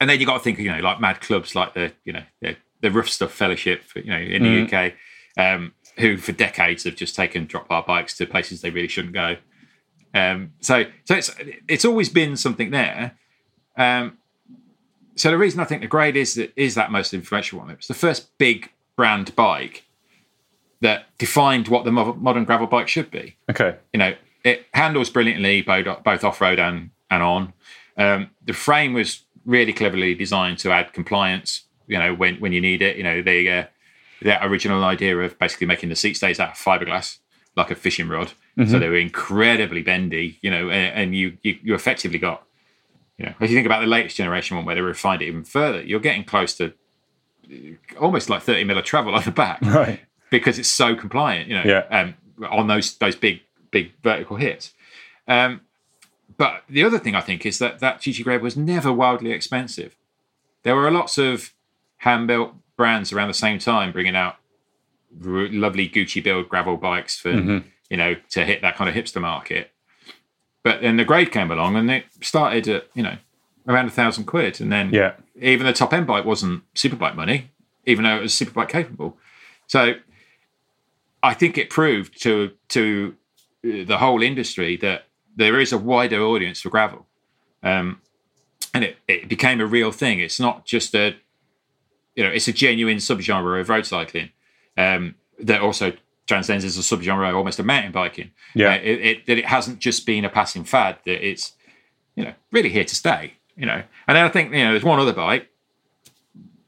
and then you got to think, you know, like mad clubs like the, you know, the, the Rough Stuff Fellowship, you know, in the UK, um, who for decades have just taken drop bar bikes to places they really shouldn't go. Um, so, so it's it's always been something there. Um, so the reason I think the Grade is that is that most influential one. It was the first big brand bike that defined what the modern gravel bike should be Okay. you know, it handles brilliantly both both off road and and on. Um, the frame was really cleverly designed to add compliance. You know, when when you need it. You know, the uh, that original idea of basically making the seat stays out of fiberglass like a fishing rod, so they were incredibly bendy. You know, and, and you, you you effectively got. You know, if you think about the latest generation one where they refined it even further, you're getting close to uh, almost like 30 mil of travel on the back Right. because it's so compliant, you know, Yeah. um, on those those big big vertical hits. Um, but the other thing I think is that that GT Grade was never wildly expensive. There were lots of hand built brands around the same time bringing out r- lovely Gucci build gravel bikes for you know to hit that kind of hipster market. But then the Grade came along and it started at you know around a thousand quid, and then Yeah. even the top end bike wasn't superbike money, even though it was superbike capable. So I think it proved to to uh, the whole industry that there is a wider audience for gravel, um, and it, it became a real thing. It's not just a you know it's a genuine subgenre of road cycling um, that also transcends as a subgenre almost of mountain biking. Yeah. Uh, it, it, that it hasn't just been a passing fad. That it's you know really here to stay. You know, and then I think you know there's one other bike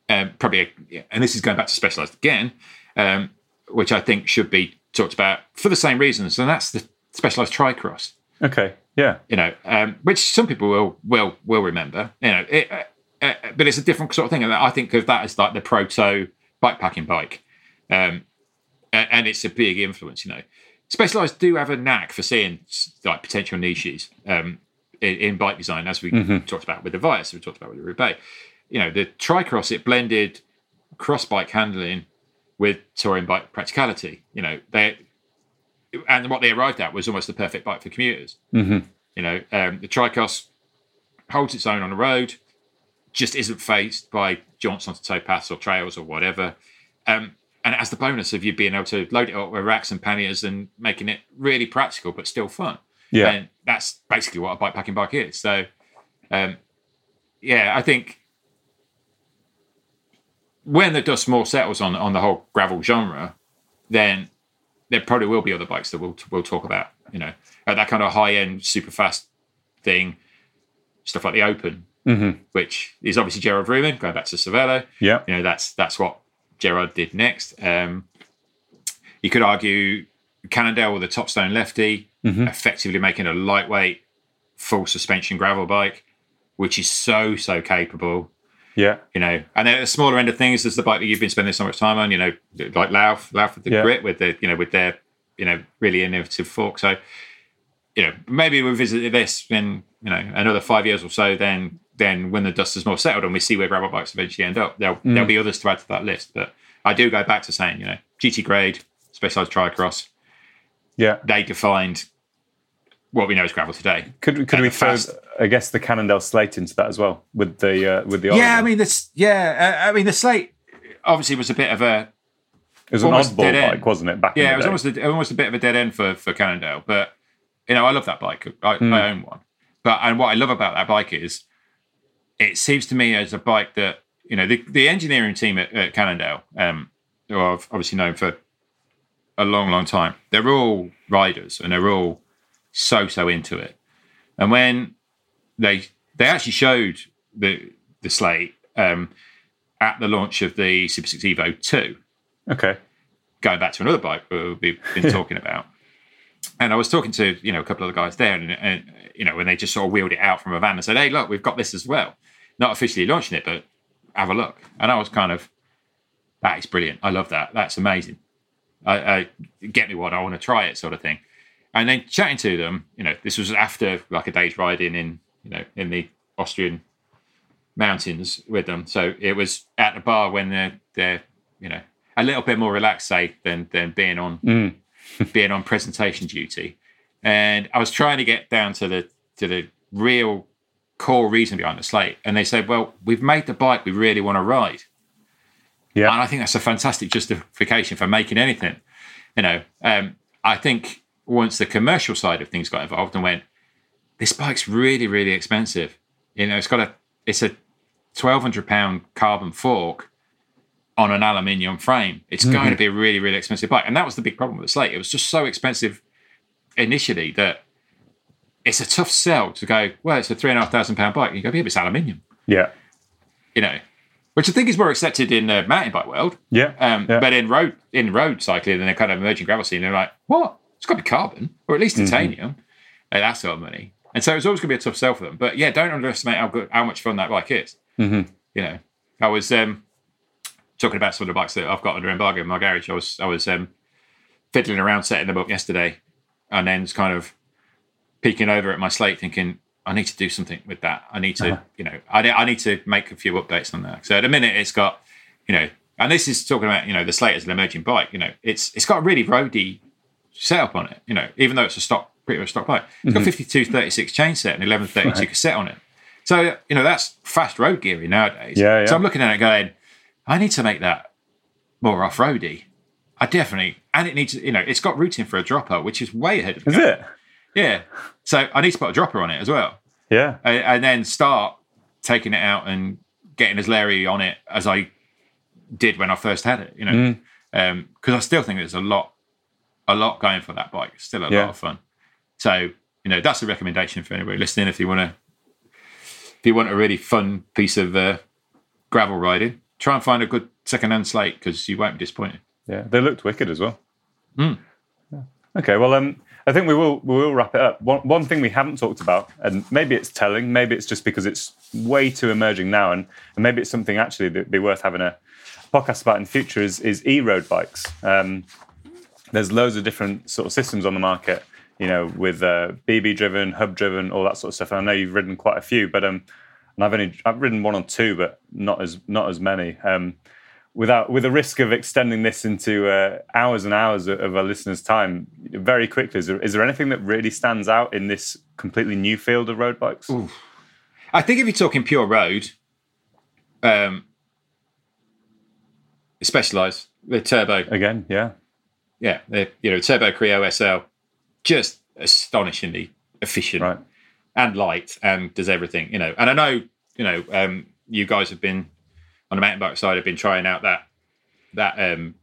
um, probably, a, and this is going back to specialized again, um, which I think should be talked about for the same reasons, and that's the specialized tricross. Okay. Yeah. You know, um, which some people will will will remember. You know, it, uh, but it's a different sort of thing, and I think of that as like the proto bikepacking bike, um, a- and it's a big influence. You know, specialized do have a knack for seeing like potential niches um, in, in bike design, as we talked about with the Vias, we talked about with the Roubaix you know, the Tricross, it blended cross bike handling with touring bike practicality. You know, they and what they arrived at was almost the perfect bike for commuters. Mm-hmm. You know, um, the Tricross holds its own on the road, just isn't faced by jaunts onto towpaths or trails or whatever. Um, and it has the bonus of you being able to load it up with racks and panniers and making it really practical but still fun. Yeah. And that's basically what a bike packing bike is. So, um, yeah, I think when the dust more settles on on the whole gravel genre, then there probably will be other bikes that we'll we'll talk about. You know, at that kind of high end, super fast thing, stuff like the Open, which is obviously Gerard Vroomen going back to Cervelo. Yeah. you know that's that's what Gerard did next. Um, you could argue Cannondale with a Topstone Lefty, effectively making a lightweight, full suspension gravel bike, which is so so capable. Yeah. You know, and then at the smaller end of things, there's the bike that you've been spending so much time on. You know, like Lauf, Lauf with the Yeah. grit, with the you know with their you know really innovative fork. So, you know, maybe we visit this in you know another five years or so. Then then when the dust is more settled and we see where gravel bikes eventually end up, there'll Mm. there'll be others to add to that list. But I do go back to saying, you know, GT grade, Specialized Tricross, Yeah. they defined what we know as gravel today. Could could we throw, fast- I guess, the Cannondale slate into that as well with the uh, with the Yeah? I mean this. Yeah, uh, I mean the slate obviously was a bit of a it was an oddball bike, wasn't it? Back yeah, it was almost a, almost a bit of a dead end for for Cannondale. But you know, I love that bike. I, Hmm. I own one. But and what I love about that bike is, it seems to me as a bike that you know the, the engineering team at, at Cannondale, um, who I've obviously known for a long, long time. They're all riders and they're all so so into it. And when they they actually showed the the slate um, at the launch of the Super Six Evo two okay. going back to another bike we've been talking about. And I was talking to you know a couple of the guys there, and, and you know when they just sort of wheeled it out from a van and said, "Hey, look, we've got this as well." Not officially launching it, but have a look. And I was kind of, that is brilliant. I love that. That's amazing. I, I get me one. I want to try it, sort of thing. And then chatting to them, you know, this was after like a day's riding in you know in the Austrian mountains with them. So it was at the bar when they're they're you know a little bit more relaxed, say, than than being on mm. being on presentation duty. And I was trying to get down to the to the real core reason behind the slate. And they said, Well, we've made the bike we really want to ride. Yeah. And I think that's a fantastic justification for making anything. You know, um, I think once the commercial side of things got involved and went, this bike's really, really expensive. You know, it's got a it's a twelve hundred pound carbon fork on an aluminium frame. It's going to be a really, really expensive bike. And that was the big problem with the slate. It was just so expensive initially that it's a tough sell to go, well, it's a three and a half thousand pound bike. You go, yeah, but it's aluminium. Yeah. You know. Which I think is more accepted in the mountain bike world. Yeah. Um, yeah. But in road in road cycling and the kind of emerging gravel scene, they're like, what? It's got to be carbon or at least titanium at that sort of money. And so it's always going to be a tough sell for them. But yeah, don't underestimate how good, how much fun that bike is. You know, I was um, talking about some of the bikes that I've got under embargo in my garage. I was I was um, fiddling around setting them up yesterday, and then just kind of peeking over at my slate, thinking I need to do something with that. I need to, uh-huh. you know, I, I need to make a few updates on that. So at the minute, it's got, you know, and this is talking about, you know, the slate as an emerging bike. You know, it's it's got a really roady setup on it. You know, even though it's a stock, pretty much stock bike, it's got mm-hmm. 52 36 chain set and 11 32 cassette on it. So you know that's fast road gearing nowadays. Yeah, yeah. So I'm looking at it going, I need to make that more off roady. I definitely, and it needs, you know, it's got routing for a dropper, which is way ahead of the Is game. it? Yeah. So I need to put a dropper on it as well, Yeah. and, and then start taking it out and getting as Larry on it as I did when I first had it. You know, because I still think there's a lot, a lot going for that bike. It's still a Yeah. lot of fun. So you know, that's a recommendation for anybody listening. If you want to, if you want a really fun piece of uh, gravel riding, try and find a good second-hand slate because you won't be disappointed. Yeah. They looked wicked as well. Hmm. Yeah. Okay. Well, um, I think we will we will wrap it up. One one thing we haven't talked about, and maybe it's telling, maybe it's just because it's way too emerging now, and, and maybe it's something actually that'd be worth having a podcast about in the future is is e-road bikes. Um, there's loads of different sort of systems on the market, you know, with uh, BB driven, hub driven, all that sort of stuff. And I know you've ridden quite a few, but um, and I've only I've ridden one or two, but not as not as many. Um, without with the risk of extending this into uh, hours and hours of, our listeners' time, very quickly, is there, is there anything that really stands out in this completely new field of road bikes? I think if you're talking pure road, um, Specialized, the turbo, Again, yeah, yeah, the you know turbo Creo SL, just astonishingly efficient right, and light and does everything, you know. And I know, you know, um, you guys have been on the mountain bike side, I've been trying out that that um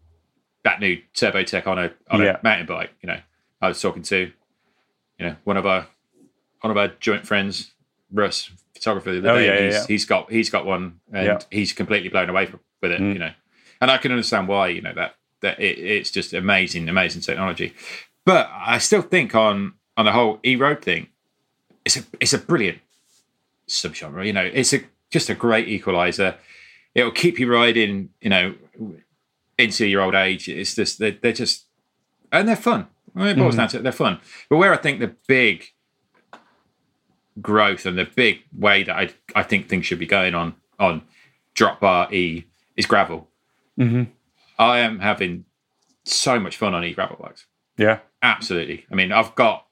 that new Turbo Tech on a on Yeah. a mountain bike. You know, I was talking to you know one of our one of our joint friends, Russ, photographer. The other Oh, day, yeah, he's, yeah. he's got he's got one, and Yeah. he's completely blown away with it. You know, and I can understand why. You know that that it, it's just amazing, amazing technology. But I still think on on the whole e road thing, it's a it's a brilliant subgenre. You know, it's a just a great equalizer. It'll keep you riding. You know, into your old age. It's just they're, they're just and they're fun. When it boils down to it, they're fun. But where I think the big growth and the big way that I I think things should be going on on drop bar e is gravel. Mm-hmm. I am having so much fun on e gravel bikes. Yeah. Absolutely. I mean, I've got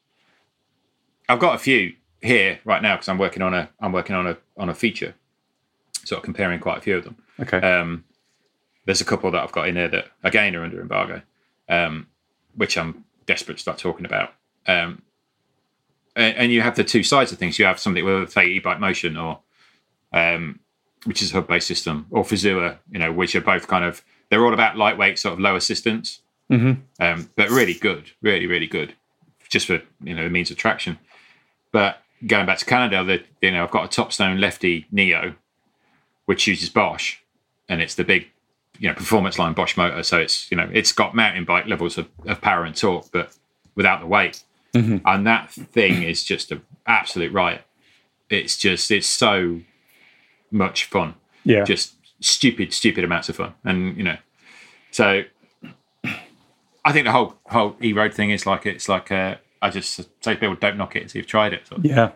I've got a few here right now because I'm working on a I'm working on a on a feature, sort of comparing quite a few of them. Okay. Um, there's a couple that I've got in there that again are under embargo, um, which I'm desperate to start talking about. Um, and, and you have the two sides of things. You have something with say ebikemotion or um, which is a hub-based system, or Fazua, you know, which are both kind of they're all about lightweight, sort of low assistance, Mhm. um, but really good, really really good, just for you know the means of traction. But going back to Cannondale, the, you know I've got a Topstone Lefty Neo, which uses Bosch, and it's the big you know performance line Bosch motor. So it's you know it's got mountain bike levels of, of power and torque, but without the weight. And that thing is just an absolute riot. It's just it's so much fun. Yeah. Just stupid, stupid amounts of fun. And you know, so I think the whole whole e road thing is like it's like uh, I just say to people don't knock it until you've tried it. Sort of. Yeah.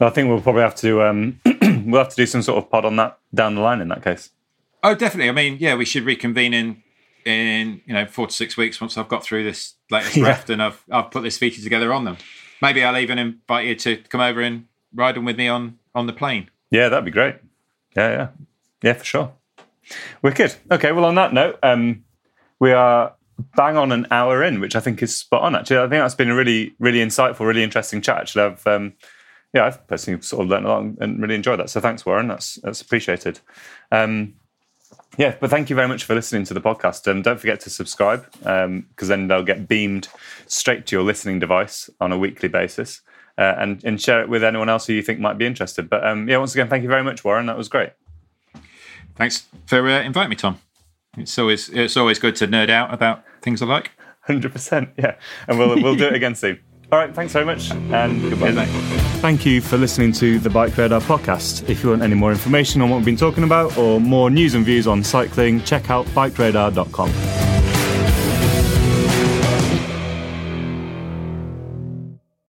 I think we'll probably have to um, we'll have to do some sort of pod on that down the line in that case. Oh, definitely. I mean, yeah, we should reconvene in in you know four to six weeks once I've got through this latest Yeah. draft and I've I've put this feature together on them. Maybe I'll even invite you to come over and ride them with me on on the plane. Yeah, that'd be great. Yeah, yeah, yeah, for sure. Wicked. Okay, well, on that note, um, we are bang on an hour in, which I think is spot on. Actually, I think that's been a really, really insightful, really interesting chat. Actually, I've um, yeah, I've personally sort of learned a lot and really enjoyed that. So thanks, Warren. That's that's appreciated. Um, yeah, but thank you very much for listening to the podcast. And don't forget to subscribe because then they'll get beamed straight to your listening device on a weekly basis. Uh, and, and share it with anyone else who you think might be interested. But um, yeah, once again, thank you very much, Warren. That was great. Thanks for uh, inviting me, Tom. It's always it's always good to nerd out about things I like. Hundred percent, yeah. And we'll we'll do it again soon. All right, thanks very much, and goodbye. Cheers, mate. Thank you for listening to the BikeRadar podcast. If you want any more information on what we've been talking about or more news and views on cycling, check out bikeradar.com.